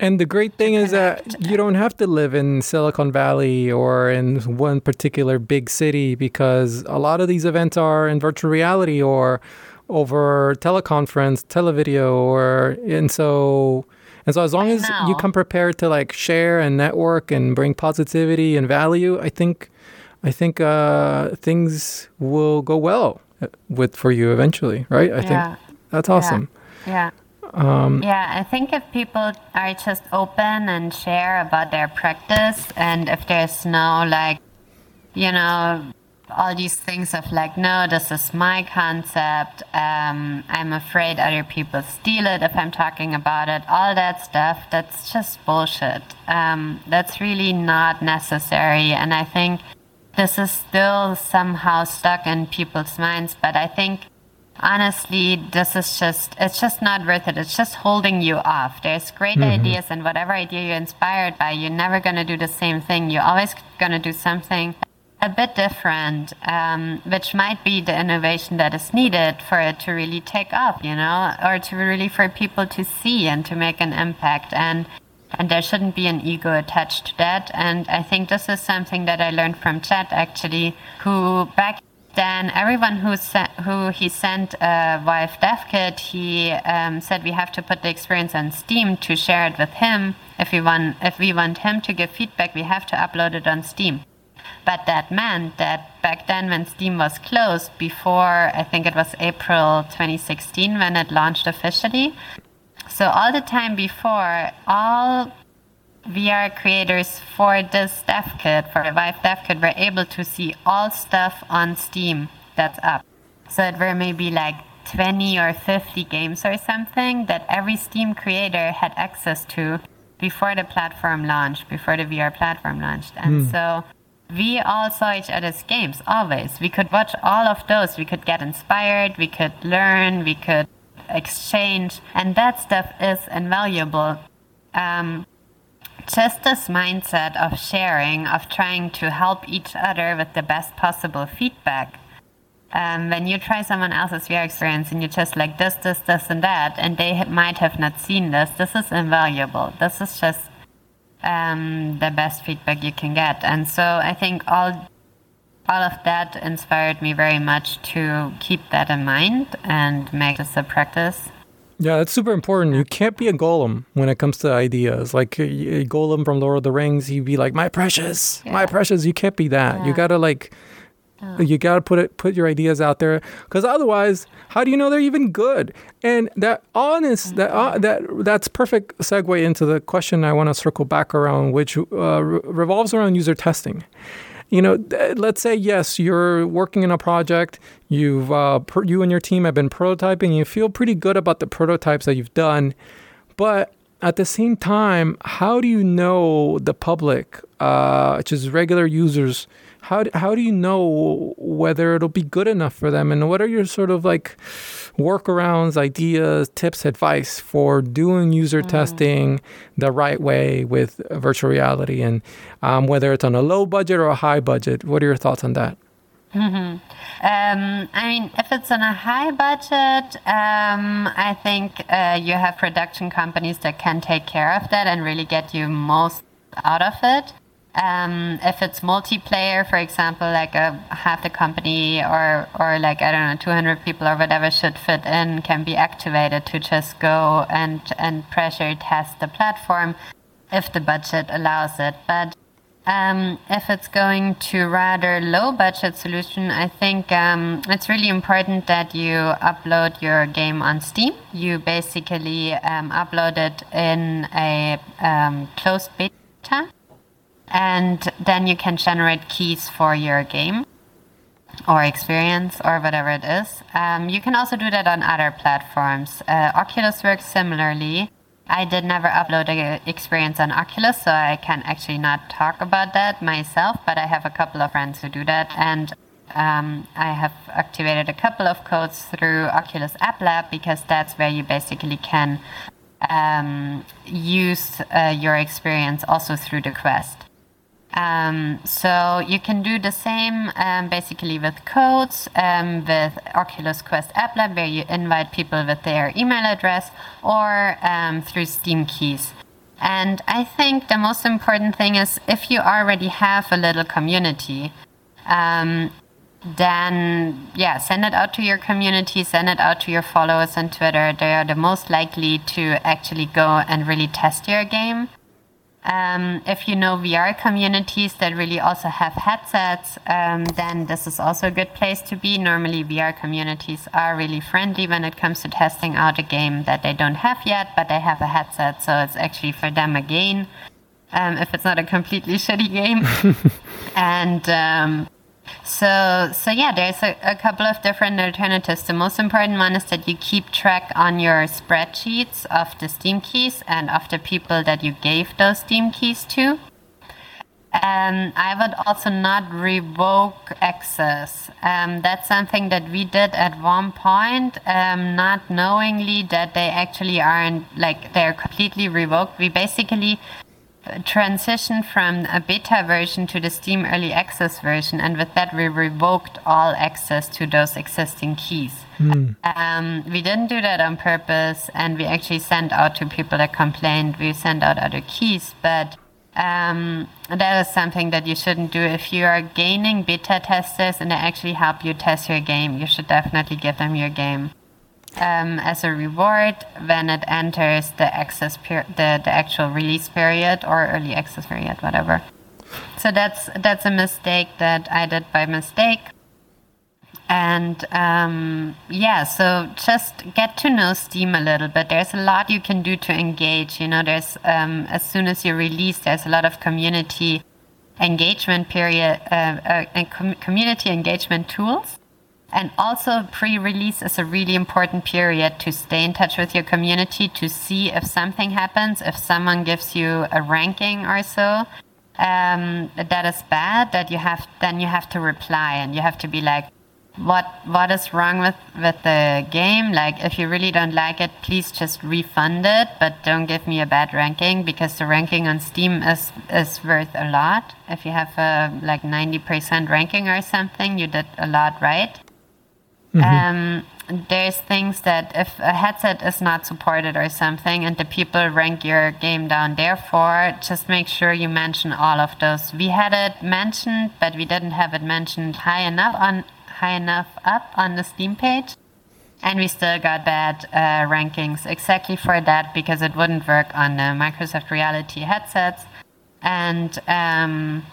And the great thing is that you don't have to live in Silicon Valley or in one particular big city because a lot of these events are in virtual reality or over teleconference, televideo, or and so and so as long as you come prepared to like share and network and bring positivity and value, I think I think uh, things will go well uh, with for you eventually, right? I Yeah. think that's awesome. Yeah. Um, Yeah, I think if people are just open and share about their practice, and if there's no like, you know, all these things of like, no, this is my concept. Um, I'm afraid other people steal it if I'm talking about it. All that stuff, that's just bullshit. Um, that's really not necessary. And I think this is still somehow stuck in people's minds. But I think honestly, this is just, it's just not worth it. It's just holding you off. There's great ideas, and whatever idea you're inspired by, you're never going to do the same thing. You're always going to do something a bit different, um, which might be the innovation that is needed for it to really take off, you know, or to really for people to see and to make an impact. And and there shouldn't be an ego attached to that. And I think this is something that I learned from Chet actually, who back then everyone who sent, who he sent a Vive dev kit, he um, said we have to put the experience on Steam to share it with him. If we want, if we want him to give feedback, we have to upload it on Steam. But that meant that back then, when Steam was closed, before I think it was April 2016 when it launched officially, so all the time before, all VR creators for this dev kit, for the Vive dev kit, were able to see all stuff on Steam that's up. So it were maybe like 20 or 50 games or something that every Steam creator had access to before the platform launched, before the VR platform launched. And hmm. so we all saw each other's games always. We could watch all of those. We could get inspired. We could learn. We could exchange. And that stuff is invaluable. Um, just this mindset of sharing, of trying to help each other with the best possible feedback. Um, when you try someone else's VR experience and you just like this, this, this, and that, and they might have not seen this, this is invaluable. This is just um, the best feedback you can get. And so I think all all of that inspired me very much to keep that in mind and make this a practice. Yeah, that's super important. You can't be a Gollum when it comes to ideas. Like a Gollum from Lord of the Rings, he'd be like, "My precious, my precious." You can't be that. You gotta like, you gotta put it, put your ideas out there, because otherwise, how do you know they're even good? And that honest, that uh, that that's perfect segue into the question I want to circle back around, which uh, re- revolves around user testing you know, th- let's say yes, you're working in a project. You've uh, per- you and your team have been prototyping. You feel pretty good about the prototypes that you've done, but at the same time, how do you know the public, uh, which is regular users? How d- how do you know whether it'll be good enough for them? And what are your sort of like workarounds, ideas, tips, advice for doing user testing the right way with virtual reality, and um, whether it's on a low budget or a high budget? What are your thoughts on that? Mm-hmm. Um, I mean, if it's on a high budget, um, I think uh, you have production companies that can take care of that and really get you most out of it. Um, if it's multiplayer, for example, like a half the company or or like I don't know, 200 people or whatever should fit in can be activated to just go and and pressure test the platform if the budget allows it. But um, if it's going to rather low budget solution, I think um, it's really important that you upload your game on Steam. You basically um, upload it in a um, closed beta, and then you can generate keys for your game or experience or whatever it is. Um, you can also do that on other platforms. Uh, Oculus works similarly. I did never upload an experience on Oculus, so I can actually not talk about that myself, but I have a couple of friends who do that. And um, I have activated a couple of codes through Oculus App Lab because that's where you basically can um, use uh, your experience also through the Quest. Um, so you can do the same um, basically with codes, um, with Oculus Quest App Lab, where you invite people with their email address, or um, through Steam keys. And I think the most important thing is if you already have a little community, um, then yeah, send it out to your community, send it out to your followers on Twitter. They are the most likely to actually go and really test your game. Um, if you know VR communities that really also have headsets, um, then this is also a good place to be. Normally, VR communities are really friendly when it comes to testing out a game that they don't have yet, but they have a headset, so it's actually for them again. um, if it's not a completely <laughs> shitty game. <laughs> and um, so, so yeah, there's a, a, couple of different alternatives. The most important one is that you keep track on your spreadsheets of the Steam keys and of the people that you gave those Steam keys to. And I would also not revoke access. Um, that's something that we did at one point, um, not knowingly that they actually aren't like they're completely revoked. We basically transition from a beta version to the Steam Early Access version, and with that, we revoked all access to those existing keys. Mm. Um, we didn't do that on purpose, and we actually sent out to people that complained. We sent out other keys, but um, that is something that you shouldn't do. If you are gaining beta testers and they actually help you test your game, you should definitely give them your game um, as a reward when it enters the access per- the, the actual release period or early access period, whatever. So that's that's a mistake that I did by mistake. And um, yeah, so just get to know Steam a little bit. There's a lot you can do to engage. You know, there's um, as soon as you release, there's a lot of community engagement period, uh, uh, com- community engagement tools and also, pre release is a really important period to stay in touch with your community to see if something happens, if someone gives you a ranking or so. Um, that is bad that you have then you have to reply and you have to be like what what is wrong with with the game like if you really don't like it please just refund it but don't give me a bad ranking because the ranking on steam is is worth a lot if you have a like 90% ranking or something you did a lot right Mm-hmm. Um, there's things that if a headset is not supported or something and the people rank your game down therefore just make sure you mention all of those. We had it mentioned but we didn't have it mentioned high enough on high enough up on the steam page. And we still got bad uh, rankings exactly for that because it wouldn't work on the microsoft reality headsets. And um,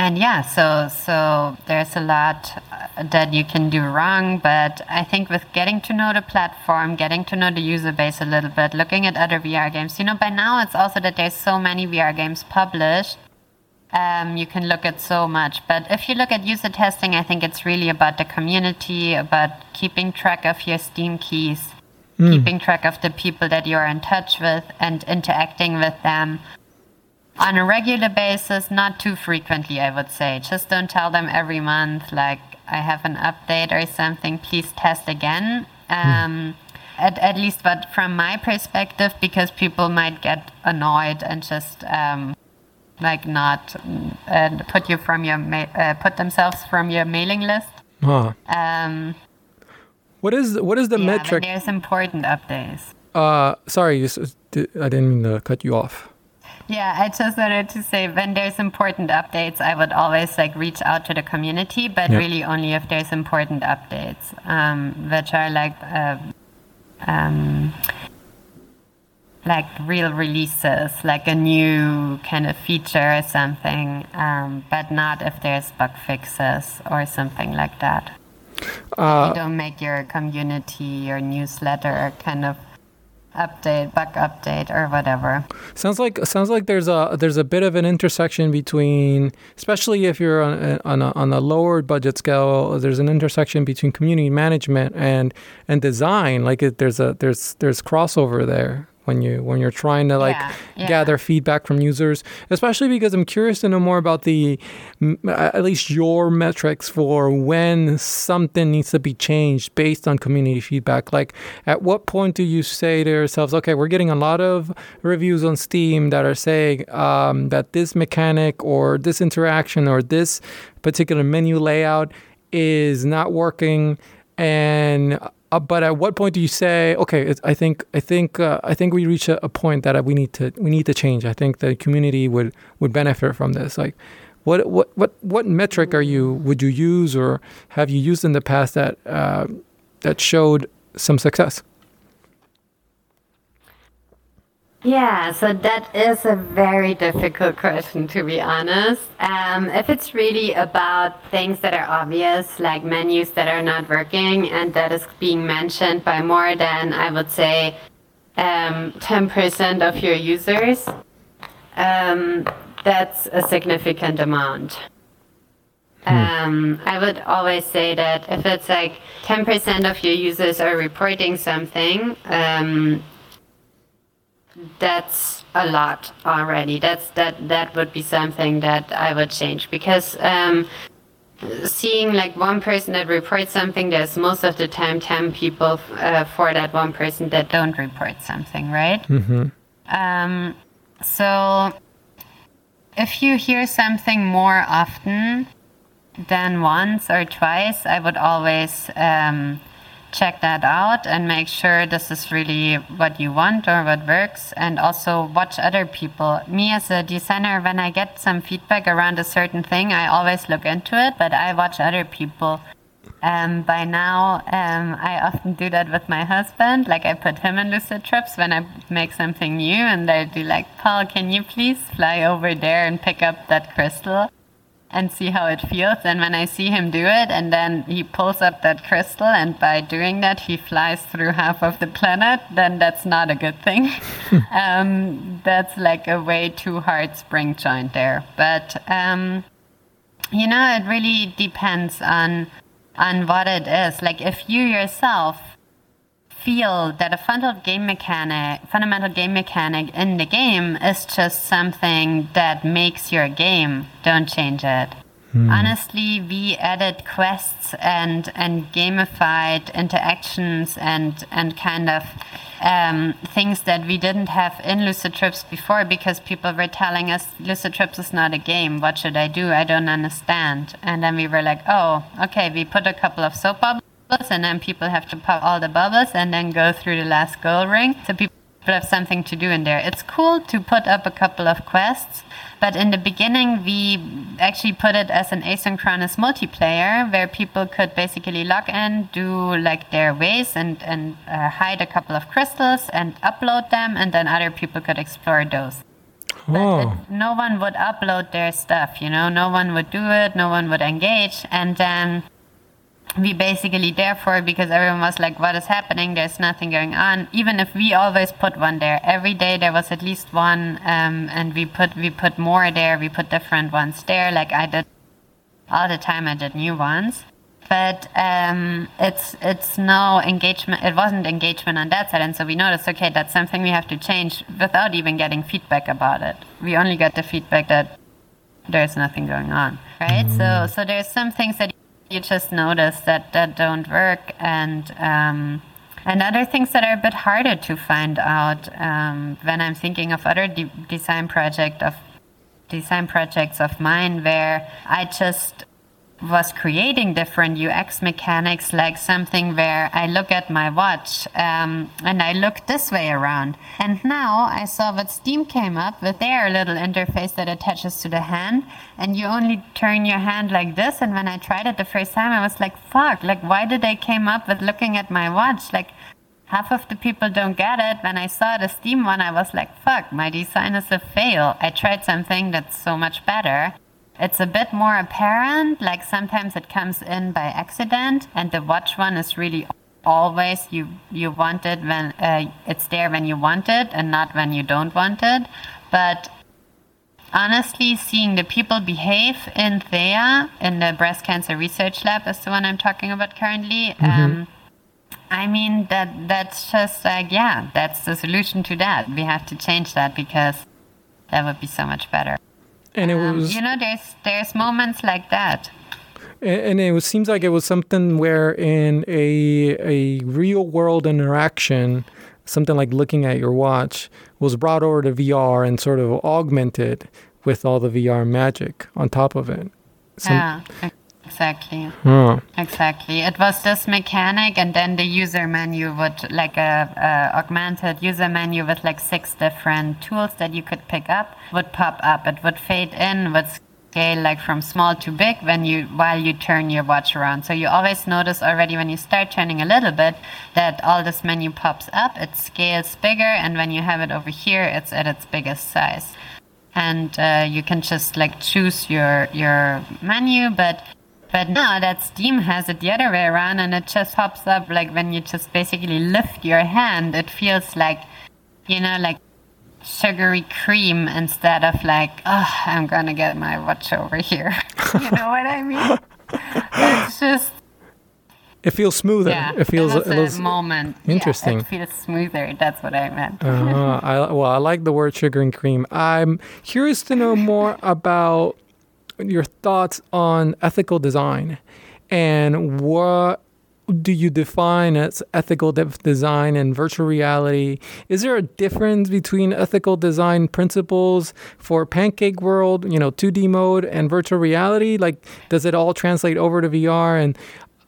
and yeah, so so there's a lot uh, that you can do wrong, but I think with getting to know the platform, getting to know the user base a little bit, looking at other VR games, you know, by now it's also that there's so many VR games published. Um, you can look at so much, but if you look at user testing, I think it's really about the community, about keeping track of your Steam keys, mm. keeping track of the people that you're in touch with, and interacting with them on a regular basis, not too frequently, I would say. Just don't tell them every month, like, I have an update or something, please test again. Um, at, at least, but from my perspective, because people might get annoyed and just um, like not uh, put you from your ma- uh, put themselves from your mailing list. Huh. Um, What is what is the yeah, metric? there's important updates. Uh, sorry, I didn't mean to cut you off. Yeah, I just wanted to say when there's important updates, I would always like reach out to the community, but Yeah. really only if there's important updates, um, which are like uh, um, like real releases, like a new kind of feature or something, um, but not if there's bug fixes or something like that. Uh, you don't make your community, your newsletter kind of update, bug update, or whatever. Sounds like sounds like there's a there's a bit of an intersection between, especially if you're on a, on a, on a lower budget scale. There's an intersection between community management and and design. Like it, there's a there's there's crossover there when you when you're trying to like Yeah, yeah. gather feedback from users. Especially because I'm curious to know more about the at least your metrics for when something needs to be changed based on community feedback. Like at what point do you say to yourselves, okay, we're getting a lot of reviews on Steam that are saying um, that this mechanic or this interaction or this particular menu layout is not working and uh, but at what point do you say okay i think i think uh, i think we reach a, a point that we need to we need to change. I think the community would would benefit from this. Like what what what what metric are you would you use or have you used in the past that uh, that showed some success Yeah, so that is a very difficult question to be honest. Um, if it's really about things that are obvious, like menus that are not working and that is being mentioned by more than, I would say, um, 10% of your users, um, that's a significant amount. Um, I would always say that if it's like 10% of your users are reporting something, um, that's a lot already. That's that that would be something that I would change because um, seeing like one person that reports something, there's most of the time ten people uh, for that one person that don't report something, right? mm-hmm. Um, so if you hear something more often than once or twice, I would always um, check that out and make sure this is really what you want or what works. And also watch other people. Me as a designer when i get some feedback around a certain thing i always look into it but i watch other people. Um, by now um, i often do that with my husband. Like i put him in lucid trips when i make something new and i do like paul can you please fly over there and pick up that crystal and see how it feels. And when I see him do it, and then he pulls up that crystal, and by doing that, he flies through half of the planet, then that's not a good thing. <laughs> um, that's like a way too hard spring joint there. But um, you know, it really depends on on what it is. Like if you yourself feel that a fundamental game mechanic, fundamental game mechanic in the game is just something that makes your game, don't change it. Honestly, we added quests and and gamified interactions and and kind of um, things that we didn't have in Lucid Trips before because people were telling us Lucid Trips is not a game. What should I do? I don't understand. And then we were like, oh, okay. We put a couple of soap bubbles and then people have to pop all the bubbles and then go through the last goal ring. So people have something to do in there. It's cool to put up a couple of quests, but in the beginning we actually put it as an asynchronous multiplayer where people could basically log in, do like their ways and and uh, hide a couple of crystals and upload them, and then other people could explore those oh it- no one would upload their stuff, you know, no one would do it, no one would engage. And then we basically, there therefore, because everyone was like, what is happening? There's nothing going on. Even if we always put one there, every day there was at least one, um, and we put, we put more there, we put different ones there. Like I did all the time, I did new ones. But um, it's it's no engagement. It wasn't engagement on that side, and so we noticed, okay, that's something we have to change without even getting feedback about it. We only got the feedback that there's nothing going on, right? So so there's some things that you just notice that that don't work, and um, and other things that are a bit harder to find out um, when I'm thinking of other de- design project of design projects of mine where I just was creating different UX mechanics, like something where I look at my watch um, and I look this way around. And now I saw what Steam came up with their little interface that attaches to the hand, and you only turn your hand like this. And when I tried it the first time, I was like, "Fuck! Like, why did they came up with looking at my watch? Like." half of the people don't get it. When I saw the Steam one, I was like, fuck, my design is a fail. I tried something that's so much better. It's a bit more apparent, like sometimes it comes in by accident, and the watch one is really always you you want it when uh, it's there when you want it and not when you don't want it. But honestly, seeing the people behave in Theia, in the breast cancer research lab, is the one I'm talking about currently. Mm-hmm. Um, I mean that that's just like yeah, that's the solution to that. We have to change that because that would be so much better. And it um, was you know there's there's moments like that. And it was, seems like it was something where in a a real world interaction, something like looking at your watch was brought over to VR and sort of augmented with all the VR magic on top of it. Some, yeah. Exactly. Hmm. Exactly. It was this mechanic, and then the user menu would like a, a, augmented user menu with like six different tools that you could pick up would pop up. It would fade in, would scale like from small to big when you while you turn your watch around. So you always notice already when you start turning a little bit that all this menu pops up. It scales bigger, and when you have it over here, it's at its biggest size. And uh, you can just like choose your your menu, but but now that Steam has it the other way around and it just pops up like when you just basically lift your hand, it feels like, you know, like sugary cream instead of like, oh, I'm gonna get my watch over here. <laughs> you know what I mean? it's <laughs> just. It feels smoother. Yeah, it feels it was a moment. Interesting. Yeah, it feels smoother. That's what I meant. uh, I, well, I like the word sugar and cream. I'm curious to know <laughs> more about your thoughts on ethical design and what do you define as ethical design and virtual reality? Is there a difference between ethical design principles for Pancake World, you know, 2D mode and virtual reality? Like, does it all translate over to VR? And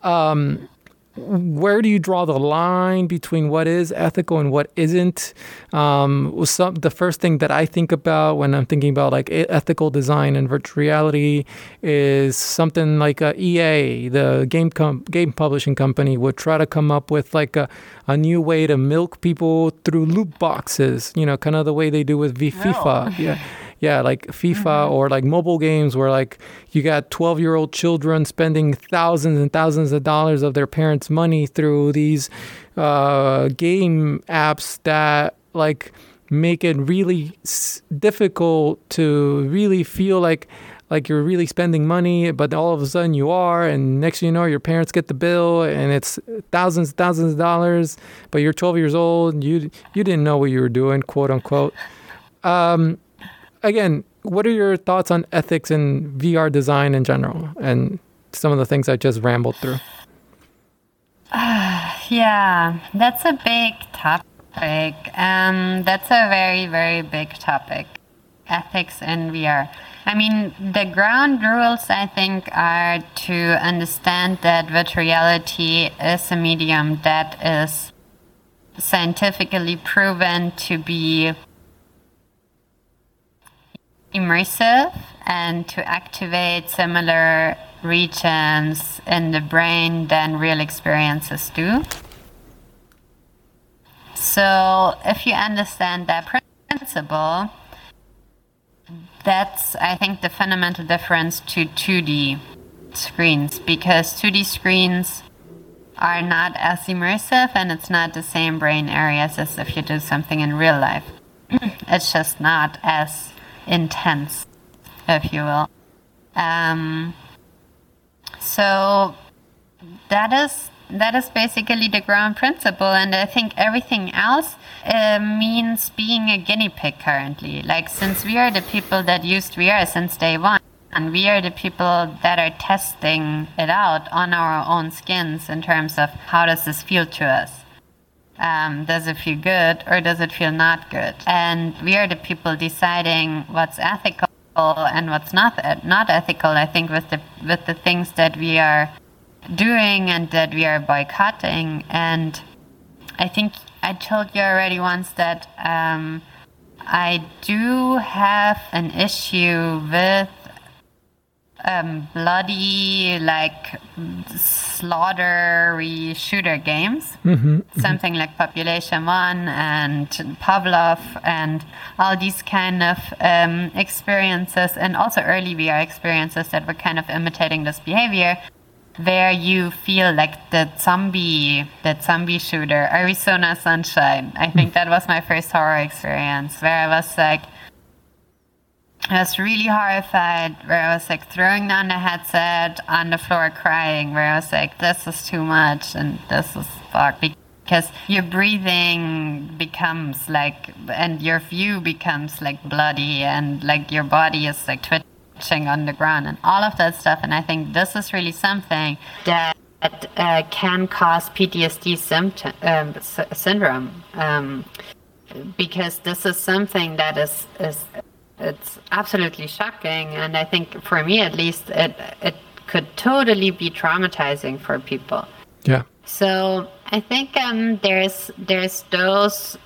um, where do you draw the line between what is ethical and what isn't? Um, some, the first thing that I think about when I'm thinking about like ethical design and virtual reality is something like EA, the game com- game publishing company, would try to come up with like a, a new way to milk people through loot boxes. You know, kind of the way they do with v- FIFA. Yeah <laughs> yeah, like FIFA mm-hmm. or like mobile games where like you got 12 year old children spending thousands and thousands of dollars of their parents' money through these uh, game apps that like make it really s- difficult to really feel like like you're really spending money, but all of a sudden you are, and next thing you know, your parents get the bill, and it's thousands, and thousands of dollars, but you're 12 years old, you you didn't know what you were doing, quote unquote. Um, again, what are your thoughts on ethics in VR design in general and some of the things I just rambled through? Uh, <sighs> yeah, that's a big topic. Um, that's a very, very big topic. Ethics in VR. I mean, the ground rules, I think, are to understand that virtual reality is a medium that is scientifically proven to be immersive and to activate similar regions in the brain than real experiences do. So, if you understand that principle, that's, I think, the fundamental difference to 2D screens because 2D screens are not as immersive and it's not the same brain areas as if you do something in real life. <clears throat> it's just not as intense, if you will. Um, so that is that is basically the ground principle, and I think everything else uh, means being a guinea pig currently. Like since we are the people that used VR since day one. And we are the people that are testing it out on our own skins in terms of how does this feel to us um, does it feel good or does it feel not good? And we are the people deciding what's ethical and what's not not ethical. I think with the with the things that we are doing and that we are boycotting, and I think I told you already once that um, I do have an issue with um, bloody, like slaughtery shooter games. Mm-hmm, Something like Population One and Pavlov and all these kind of um, experiences, and also early VR experiences that were kind of imitating this behavior. Where you feel like the zombie, that zombie shooter, Arizona Sunshine. I think that was my first horror experience, where I was like, I was really horrified, where I was like throwing down the headset on the floor crying, where I was like, this is too much and this is fuck. Because your breathing becomes like, and your view becomes like bloody, and like your body is like twitching on the ground and all of that stuff. And I think this is really something that uh, can cause PTSD symptom, um, syndrome. Um, because this is something that is, is it's absolutely shocking, and I think for me at least, it it could totally be traumatizing for people. Yeah. So I think um, there's there's those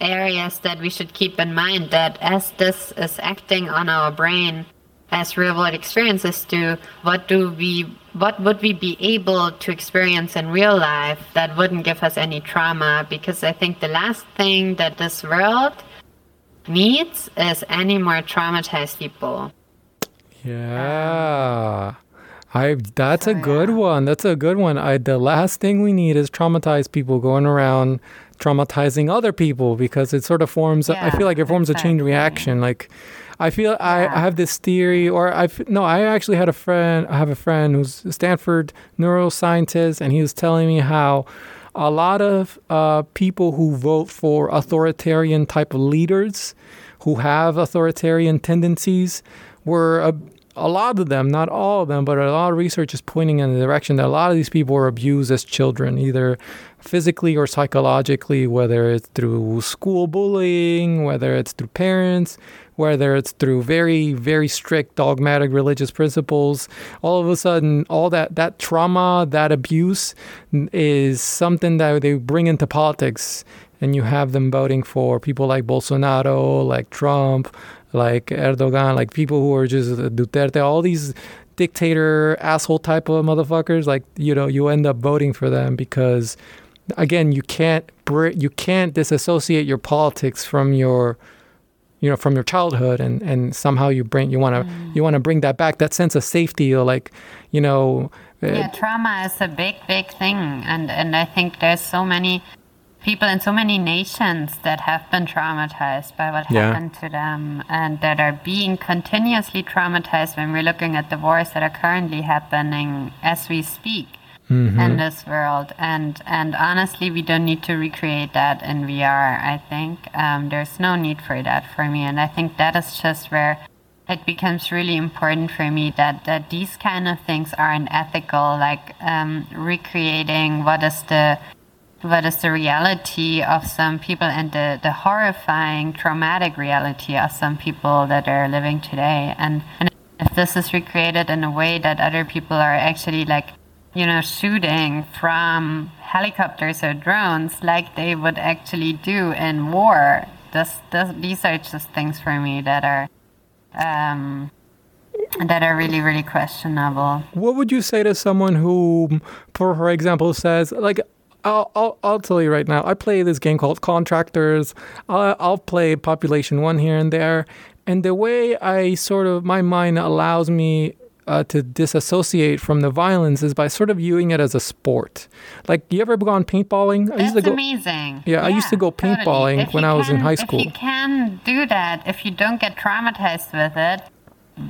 areas that we should keep in mind that as this is acting on our brain as real world experiences do, what do we what would we be able to experience in real life that wouldn't give us any trauma? Because I think the last thing that this world needs is any more traumatized people. Yeah. I that's so, a good yeah. one. That's a good one. I the last thing we need is traumatized people going around traumatizing other people because it sort of forms yeah, I feel like it forms exactly. a chain reaction. Like I feel yeah. I, I have this theory or I no, I actually had a friend I have a friend who's a Stanford neuroscientist and he was telling me how a lot of uh, people who vote for authoritarian type of leaders who have authoritarian tendencies were a, a lot of them, not all of them, but a lot of research is pointing in the direction that a lot of these people were abused as children, either physically or psychologically, whether it's through school bullying, whether it's through parents, whether it's through very, very strict dogmatic religious principles, all of a sudden, all that, that trauma, that abuse is something that they bring into politics. And you have them voting for people like Bolsonaro, like Trump, like Erdogan, like people who are just Duterte, all these dictator asshole type of motherfuckers. Like you know, you end up voting for them because, again, you can't you can't disassociate your politics from your you know from your childhood and and somehow you bring you want to mm. you want to bring that back that sense of safety or like you know yeah trauma is a big big thing and and i think there's so many people in so many nations that have been traumatized by what yeah. happened to them and that are being continuously traumatized when we're looking at the wars that are currently happening as we speak mm-hmm. in this world. And and honestly, we don't need to recreate that in VR. I think um, there's no need for that for me, and I think that is just where it becomes really important for me that, that these kind of things are unethical, like um, recreating what is the what is the reality of some people and the, the horrifying traumatic reality of some people that are living today and, and if this is recreated in a way that other people are actually like you know, shooting from helicopters or drones like they would actually do in war. This, this, these are just things for me that are um, that are really, really questionable. What would you say to someone who, for, for example, says like, I'll, I'll, I'll tell you right now. I play this game called Contractors. I'll, I'll play Population One here and there, and the way I sort of my mind allows me uh, to disassociate from the violence is by sort of viewing it as a sport. Like, you ever gone paintballing? I That's used to go, amazing. Yeah, yeah, I used to go paintballing totally. when I was can, in high school. If you can do that, if you don't get traumatized with it,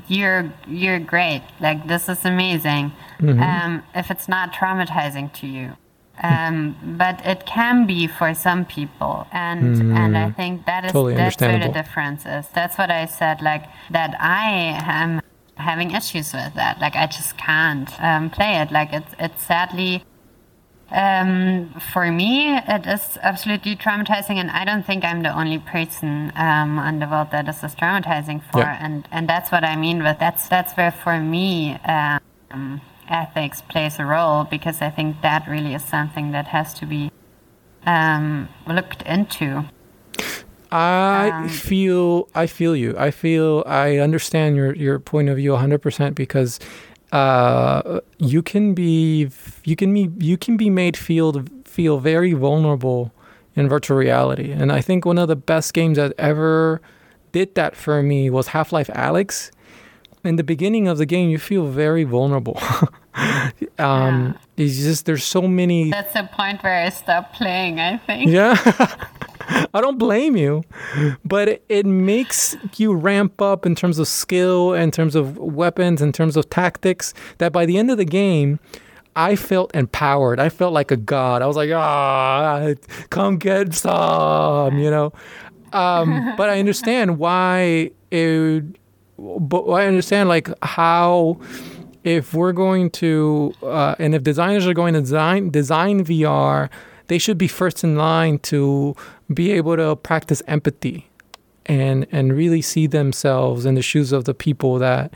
you're you're great. Like this is amazing. Mm-hmm. Um, if it's not traumatizing to you. Um, but it can be for some people, and mm, and I think that is totally that's where the difference is. That's what I said. Like that, I am having issues with that. Like I just can't um, play it. Like it's it's sadly Um, for me, it is absolutely traumatizing, and I don't think I'm the only person um, on the world that this is traumatizing for. Yeah. And and that's what I mean with that's that's where for me um, ethics plays a role because I think that really is something that has to be um, looked into. I Um, feel I feel you. I feel I understand your your point of view 100% because uh, you can be you can be you can be made feel feel very vulnerable in virtual reality. And I think one of the best games that ever did that for me was Half-Life Alyx. In the beginning of the game, you feel very vulnerable. <laughs> um, It's just there's so many That's the point where I stopped playing. I think. yeah. <laughs> I don't blame you, but it, it makes you ramp up in terms of skill, in terms of weapons, in terms of tactics. That by the end of the game, I felt empowered. I felt like a god. I was like, ah, come get some, you know. Um, <laughs> but I understand why it. But I understand like how if we're going to uh, and if designers are going to design design VR, they should be first in line to be able to practice empathy and and really see themselves in the shoes of the people that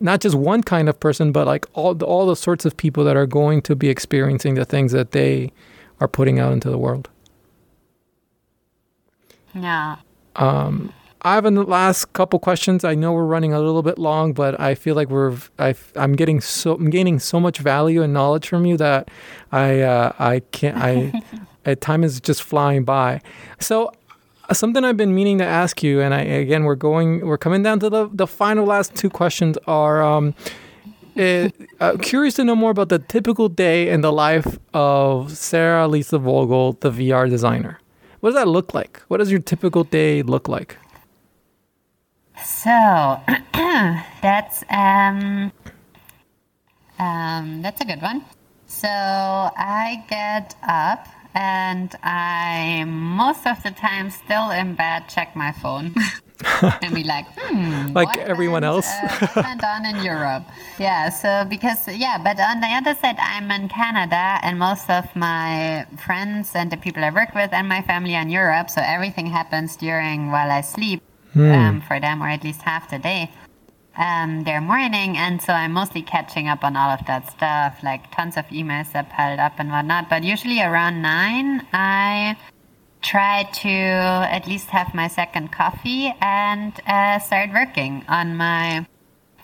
not just one kind of person, but like all the, all the sorts of people that are going to be experiencing the things that they are putting out into the world. Yeah. I have a last couple questions. I know we're running a little bit long, but I feel like we're I, am getting so I'm gaining so much value and knowledge from you that I uh, I can't I <laughs> uh, time is just flying by. So uh, something I've been meaning to ask you, and I again we're going we're coming down to the the final last two questions are. Um, uh, uh, curious to know more about the typical day in the life of Sara Lisa Vogl, the VR designer. What does that look like? What does your typical day look like? So <clears throat> that's um, um, that's a good one. So I get up and I most of the time still in bed check my phone <laughs> and be like, hmm, Like everyone went, else? uh, went on in Europe? Yeah. So because yeah, but on the other side, I'm in Canada, and most of my friends and the people I work with and my family are in Europe. So everything happens during while I sleep um, for them, or at least half the day. Um, their morning, and so I'm mostly catching up on all of that stuff, like tons of emails that piled up and whatnot. But usually around nine, I try to at least have my second coffee and uh, start working on my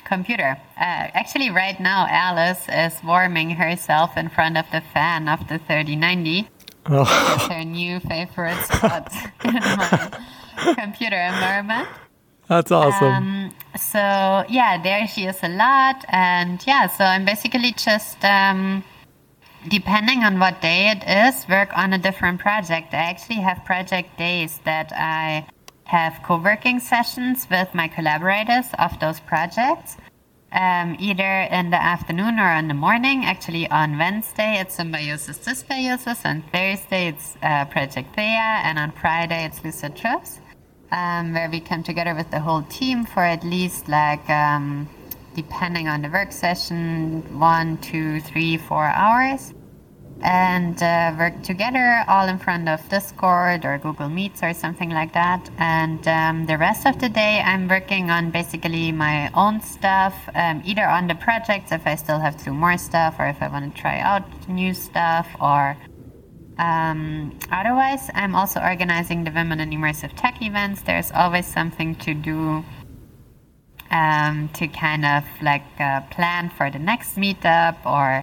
computer. Uh, actually, right now, Alice is warming herself in front of the fan of the 3090. Oh. <laughs> It's her new favorite spot <laughs> in my computer environment. That's awesome. Um, so yeah, there she is a lot, and yeah, so I'm basically just um, depending on what day it is, work on a different project. I actually have project days that I have co-working sessions with my collaborators of those projects. Um, either in the afternoon or in the morning. Actually, on Wednesday it's Symbiosis Dysbiosis, on Thursday it's uh, Project Thea, and on Friday it's Lucid Trips um, where we come together with the whole team for at least like um, depending on the work session one two three four hours and uh, work together all in front of discord or google meets or something like that and um, the rest of the day i'm working on basically my own stuff um, either on the projects if i still have to do more stuff or if i want to try out new stuff or um, otherwise, I'm also organizing the Women in Immersive Tech events. There's always something to do um, to kind of like uh, plan for the next meetup or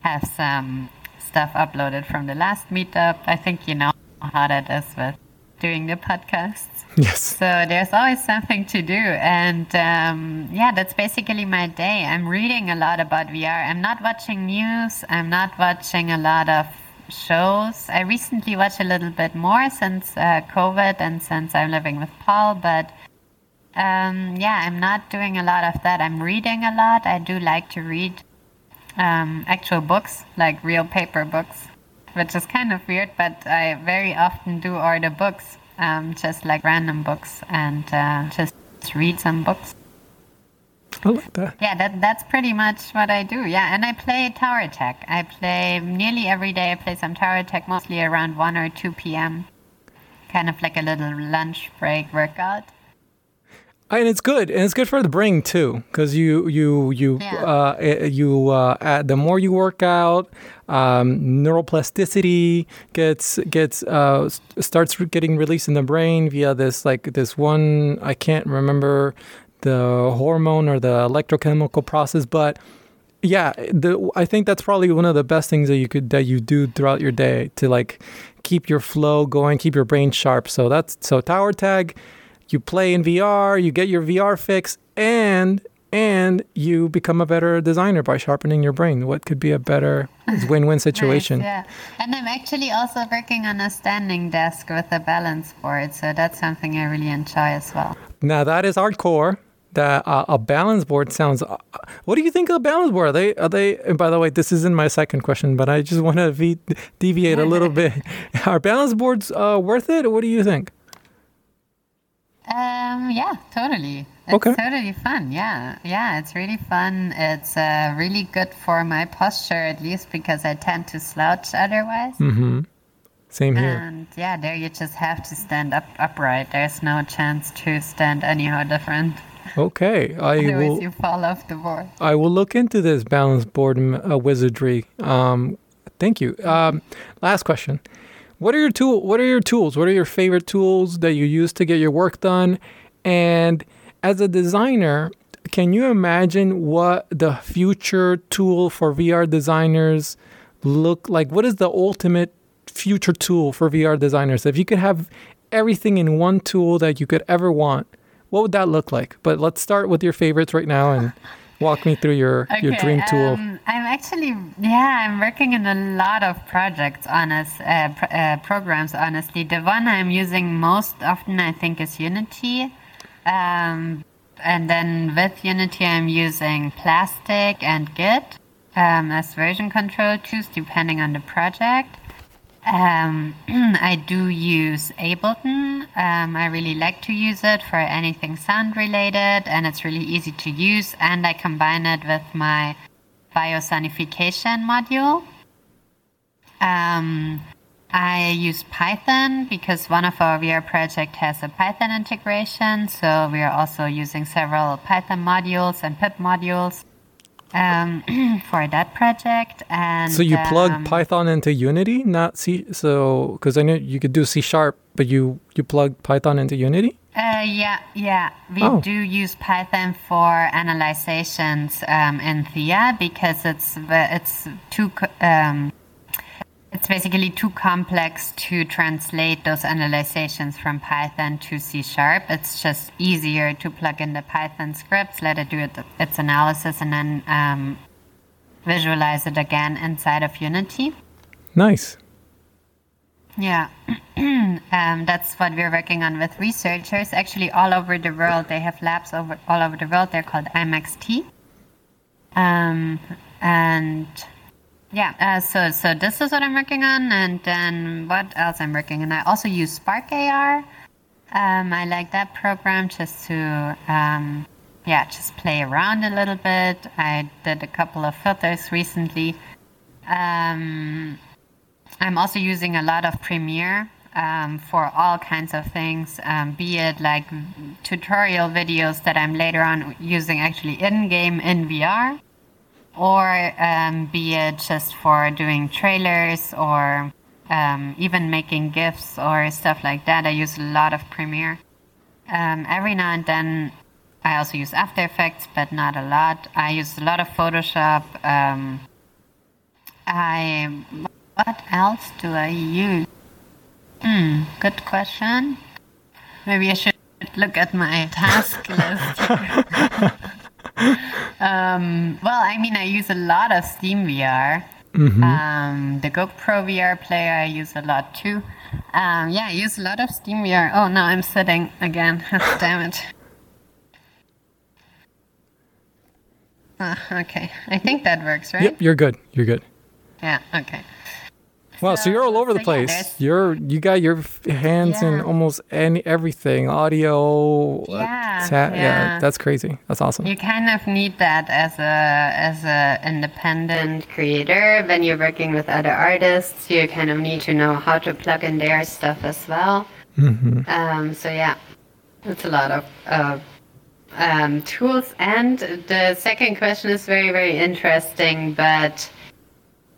have some stuff uploaded from the last meetup. I think you know how that is with doing the podcasts. yes. So there's always something to do. And um, yeah, that's basically my day. I'm reading a lot about VR. I'm not watching news, I'm not watching a lot of shows. I recently watched a little bit more since uh, COVID and since I'm living with Paul, but um, yeah, I'm not doing a lot of that. I'm reading a lot. I do like to read um, actual books, like real paper books, which is kind of weird, but I very often do order books, um, just like random books, and uh, just read some books. I like that. Yeah, that that's pretty much what I do. Yeah, and I play tower tag. I play nearly every day. I play some tower tag, mostly around one or two p.m. Kind of like a little lunch break workout. And it's good and it's good for the brain too because you you you Yeah. uh, you uh, add, the more you work out um, neuroplasticity gets gets uh, starts getting released in the brain via this like this one I can't remember the hormone or the electrochemical process but yeah the, I think that's probably one of the best things that you could that you do throughout your day to like keep your flow going keep your brain sharp so that's so tower tag you play in VR, you get your VR fix, and and you become a better designer by sharpening your brain. What could be a better <laughs> win-win situation? Nice, yeah, and I'm actually also working on a standing desk with a balance board, so that's something I really enjoy as well. Now that is hardcore. That uh, a balance board sounds. Uh, what do you think of a balance board? Are they? Are they? And by the way, this isn't my second question, but I just want to v- deviate a little <laughs> bit. Are balance boards uh, worth it? Or what do you think? Um, yeah, totally. It's Okay. totally fun. Yeah, yeah, it's really fun. It's uh, really good for my posture, at least because I tend to slouch otherwise. Mm-hmm. Same here. And yeah, there you just have to stand up upright. There's no chance to stand anyhow different. Okay, <laughs> I Otherwise, will. you fall off the board. I will look into this balance board uh, wizardry. Um, thank you. Um, last question: What are your tool? What are your tools? What are your favorite tools that you use to get your work done? And as a designer, can you imagine what the future tool for VR designers look like? What is the ultimate future tool for VR designers? If you could have everything in one tool that you could ever want, what would that look like? But let's start with your favorites right now and walk me through your your dream tool. Um, I'm actually, yeah, I'm working in a lot of projects, honest, uh, pr- uh, programs, honestly. The one I'm using most often, I think, is Unity. Um, and then with Unity, I'm using Plastic and Git um, as version control tools, depending on the project. Um, <clears throat> I do use Ableton. Um, I really like to use it for anything sound related, and it's really easy to use. And I combine it with my biosonification module. Um, I use Python because one of our VR project has a Python integration, so we are also using several Python modules and pip modules um, <clears throat> for that project. And So you plug um, Python into Unity, not C. So because I know you could do C sharp, but you you plug Python into Unity. Uh, yeah, yeah. We Oh. do use Python for analyzations um, in Thea because it's it's too um, it's basically too complex to translate those analyzations from Python to C sharp. It's just easier to plug in the Python scripts, let it do it, its analysis, and then um, visualize it again inside of Unity. Nice. Yeah, <clears throat> um, that's what we're working on with researchers. Actually, all over the world, they have labs over all over the world. They're called IMXT. Um, and yeah, uh, so so this is what I'm working on, and then what else I'm working on? I also use Spark AR. Um, I like that program just to um, yeah, just play around a little bit. I did a couple of filters recently. Um, I'm also using a lot of Premiere um, for all kinds of things, um, be it like tutorial videos that I'm later on using actually in game in VR, or um, be it just for doing trailers or um, even making GIFs or stuff like that. I use a lot of Premiere. Um, every now and then, I also use After Effects, but not a lot. I use a lot of Photoshop. Um, I what else do I use? Hmm, good question. Maybe I should look at my task list. <laughs> <laughs> um, well, I mean, I use a lot of Steam VR. Um, the GoPro VR player I use a lot too. Um, yeah, I use a lot of Steam VR. Oh no, I'm sitting again. <laughs> Damn it. Ah, okay, I think that works, right? Yep, you're good. You're good. Yeah, okay. Wow, so, you're all over the so yeah, place. there's- you're you got your hands in almost any everything, audio. Yeah, ta- yeah. that's crazy. That's awesome. You kind of need that as a as a independent creator. When you're working with other artists, you kind of need to know how to plug in their stuff as well. Mm-hmm. Um, so yeah, it's a lot of uh, um, tools. And the second question is very very interesting, but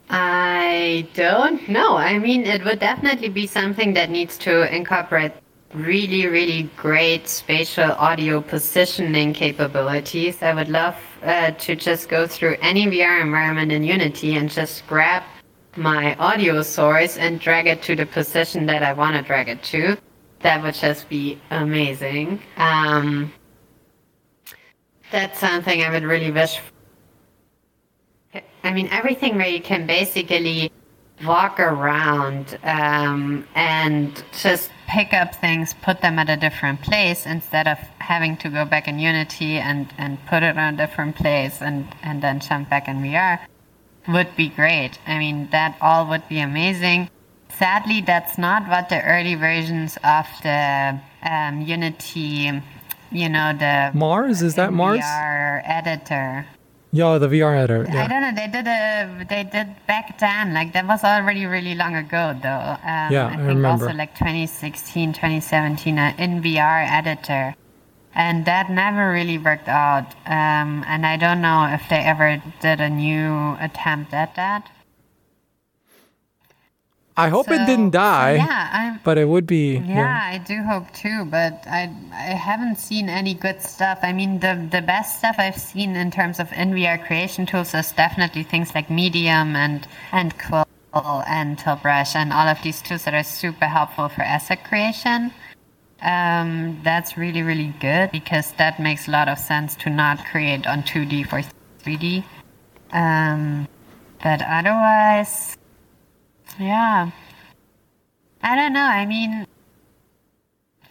I don't know. I mean, it would definitely be something that needs to incorporate really, really great spatial audio positioning capabilities. I would love uh, to just go through any VR environment in Unity and just grab my audio source and drag it to the position that I want to drag it to. That would just be amazing. Um, that's something I would really wish I mean, everything where you can basically walk around um, and just pick up things, put them at a different place instead of having to go back in Unity and, and put it on a different place and, and then jump back in VR would be great. I mean, that all would be amazing. Sadly, that's not what the early versions of the um, Unity, you know, the Mars is that Mars? VR editor. Yeah, the VR editor. I don't know. They did a. They did back then. Like that was already really long ago, though. Um, Yeah, I I think remember. also like 2016, 2017, uh, in VR editor, and that never really worked out. Um, and I don't know if they ever did a new attempt at that. I hope it didn't die, yeah, I'm. but it would be. Yeah, I do hope too, but I I haven't seen any good stuff. I mean, the the best stuff I've seen in terms of NVR creation tools is definitely things like Medium and and Quill and Tilt Brush and all of these tools that are super helpful for asset creation. Um, that's really really good because that makes a lot of sense to not create on 2D for 3D. Um, but otherwise, yeah. I don't know. I mean,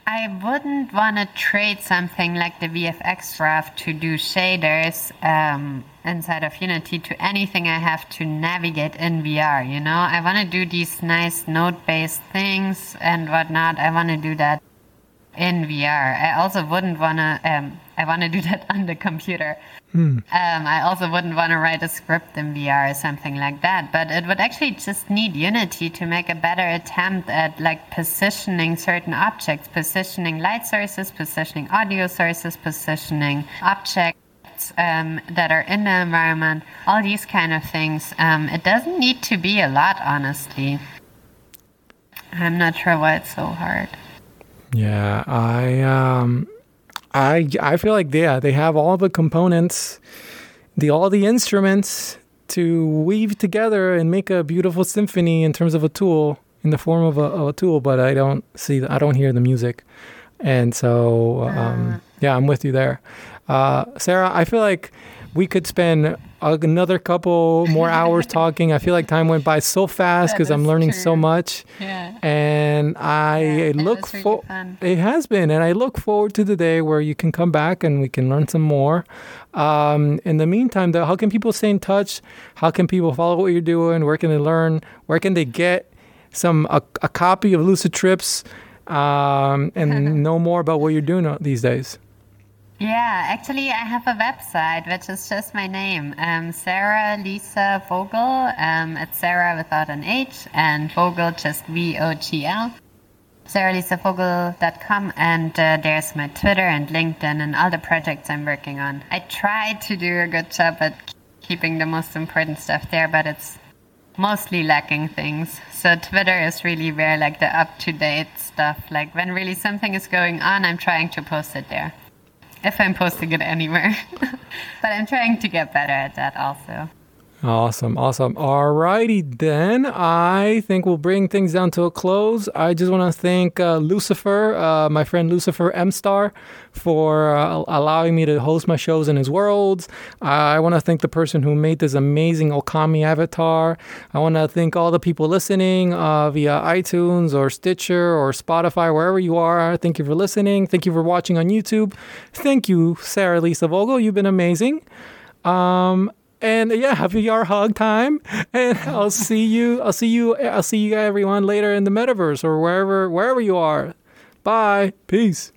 I wouldn't want to trade something like the VFX graph to do shaders um, inside of Unity to anything I have to navigate in VR. You know, I want to do these nice node-based things and whatnot. I want to do that in VR. I also wouldn't want to. Um, I want to do that <laughs> on the computer. Um, I also wouldn't want to write a script in VR or something like that. But it would actually just need Unity to make a better attempt at like positioning certain objects, positioning light sources, positioning audio sources, positioning objects um, that are in the environment. All these kind of things. Um, it doesn't need to be a lot, honestly. I'm not sure why it's so hard. Yeah, I um I I feel like yeah, they have all the components, the all the instruments to weave together and make a beautiful symphony in terms of a tool in the form of a, of a tool, but I don't see I don't hear the music. And so um yeah, I'm with you there. Uh Sara, I feel like we could spend another couple more hours <laughs> talking. I feel like time went by so fast because I'm learning so much Yeah. and I it look really for it has been, and I look forward to the day where you can come back and we can learn some more. Um, in the meantime, though, how can people stay in touch? How can people follow what you're doing? Where can they learn? Where can they get some a, a copy of Lucid Trips um, and <laughs> know more about what you're doing uh, these days? Yeah, actually, I have a website which is just my name, um, Sara Lisa Vogl. Um, it's Sara without an H and Vogl just V O G L. SaraLisaVogl.com, and uh, there's my Twitter and LinkedIn and all the projects I'm working on. I try to do a good job at keeping the most important stuff there, but it's mostly lacking things. So Twitter is really where like the up to date stuff, like when really something is going on, I'm trying to post it there. If I'm posting it anywhere. <laughs> but I'm trying to get better at that also. Awesome, awesome. All righty then. I think we'll bring things down to a close. I just want to thank uh, Lucifer, uh, my friend Lucifer M Star, for uh, allowing me to host my shows in his worlds. I want to thank the person who made this amazing Okami avatar. I want to thank all the people listening uh, via iTunes or Stitcher or Spotify, wherever you are. Thank you for listening. Thank you for watching on YouTube. Thank you, Sara Lisa Vogl. You've been amazing. Um, And yeah, have VR hug time. And <laughs> I'll see you. I'll see you. I'll see you everyone later in the metaverse or wherever wherever you are. Bye. Peace.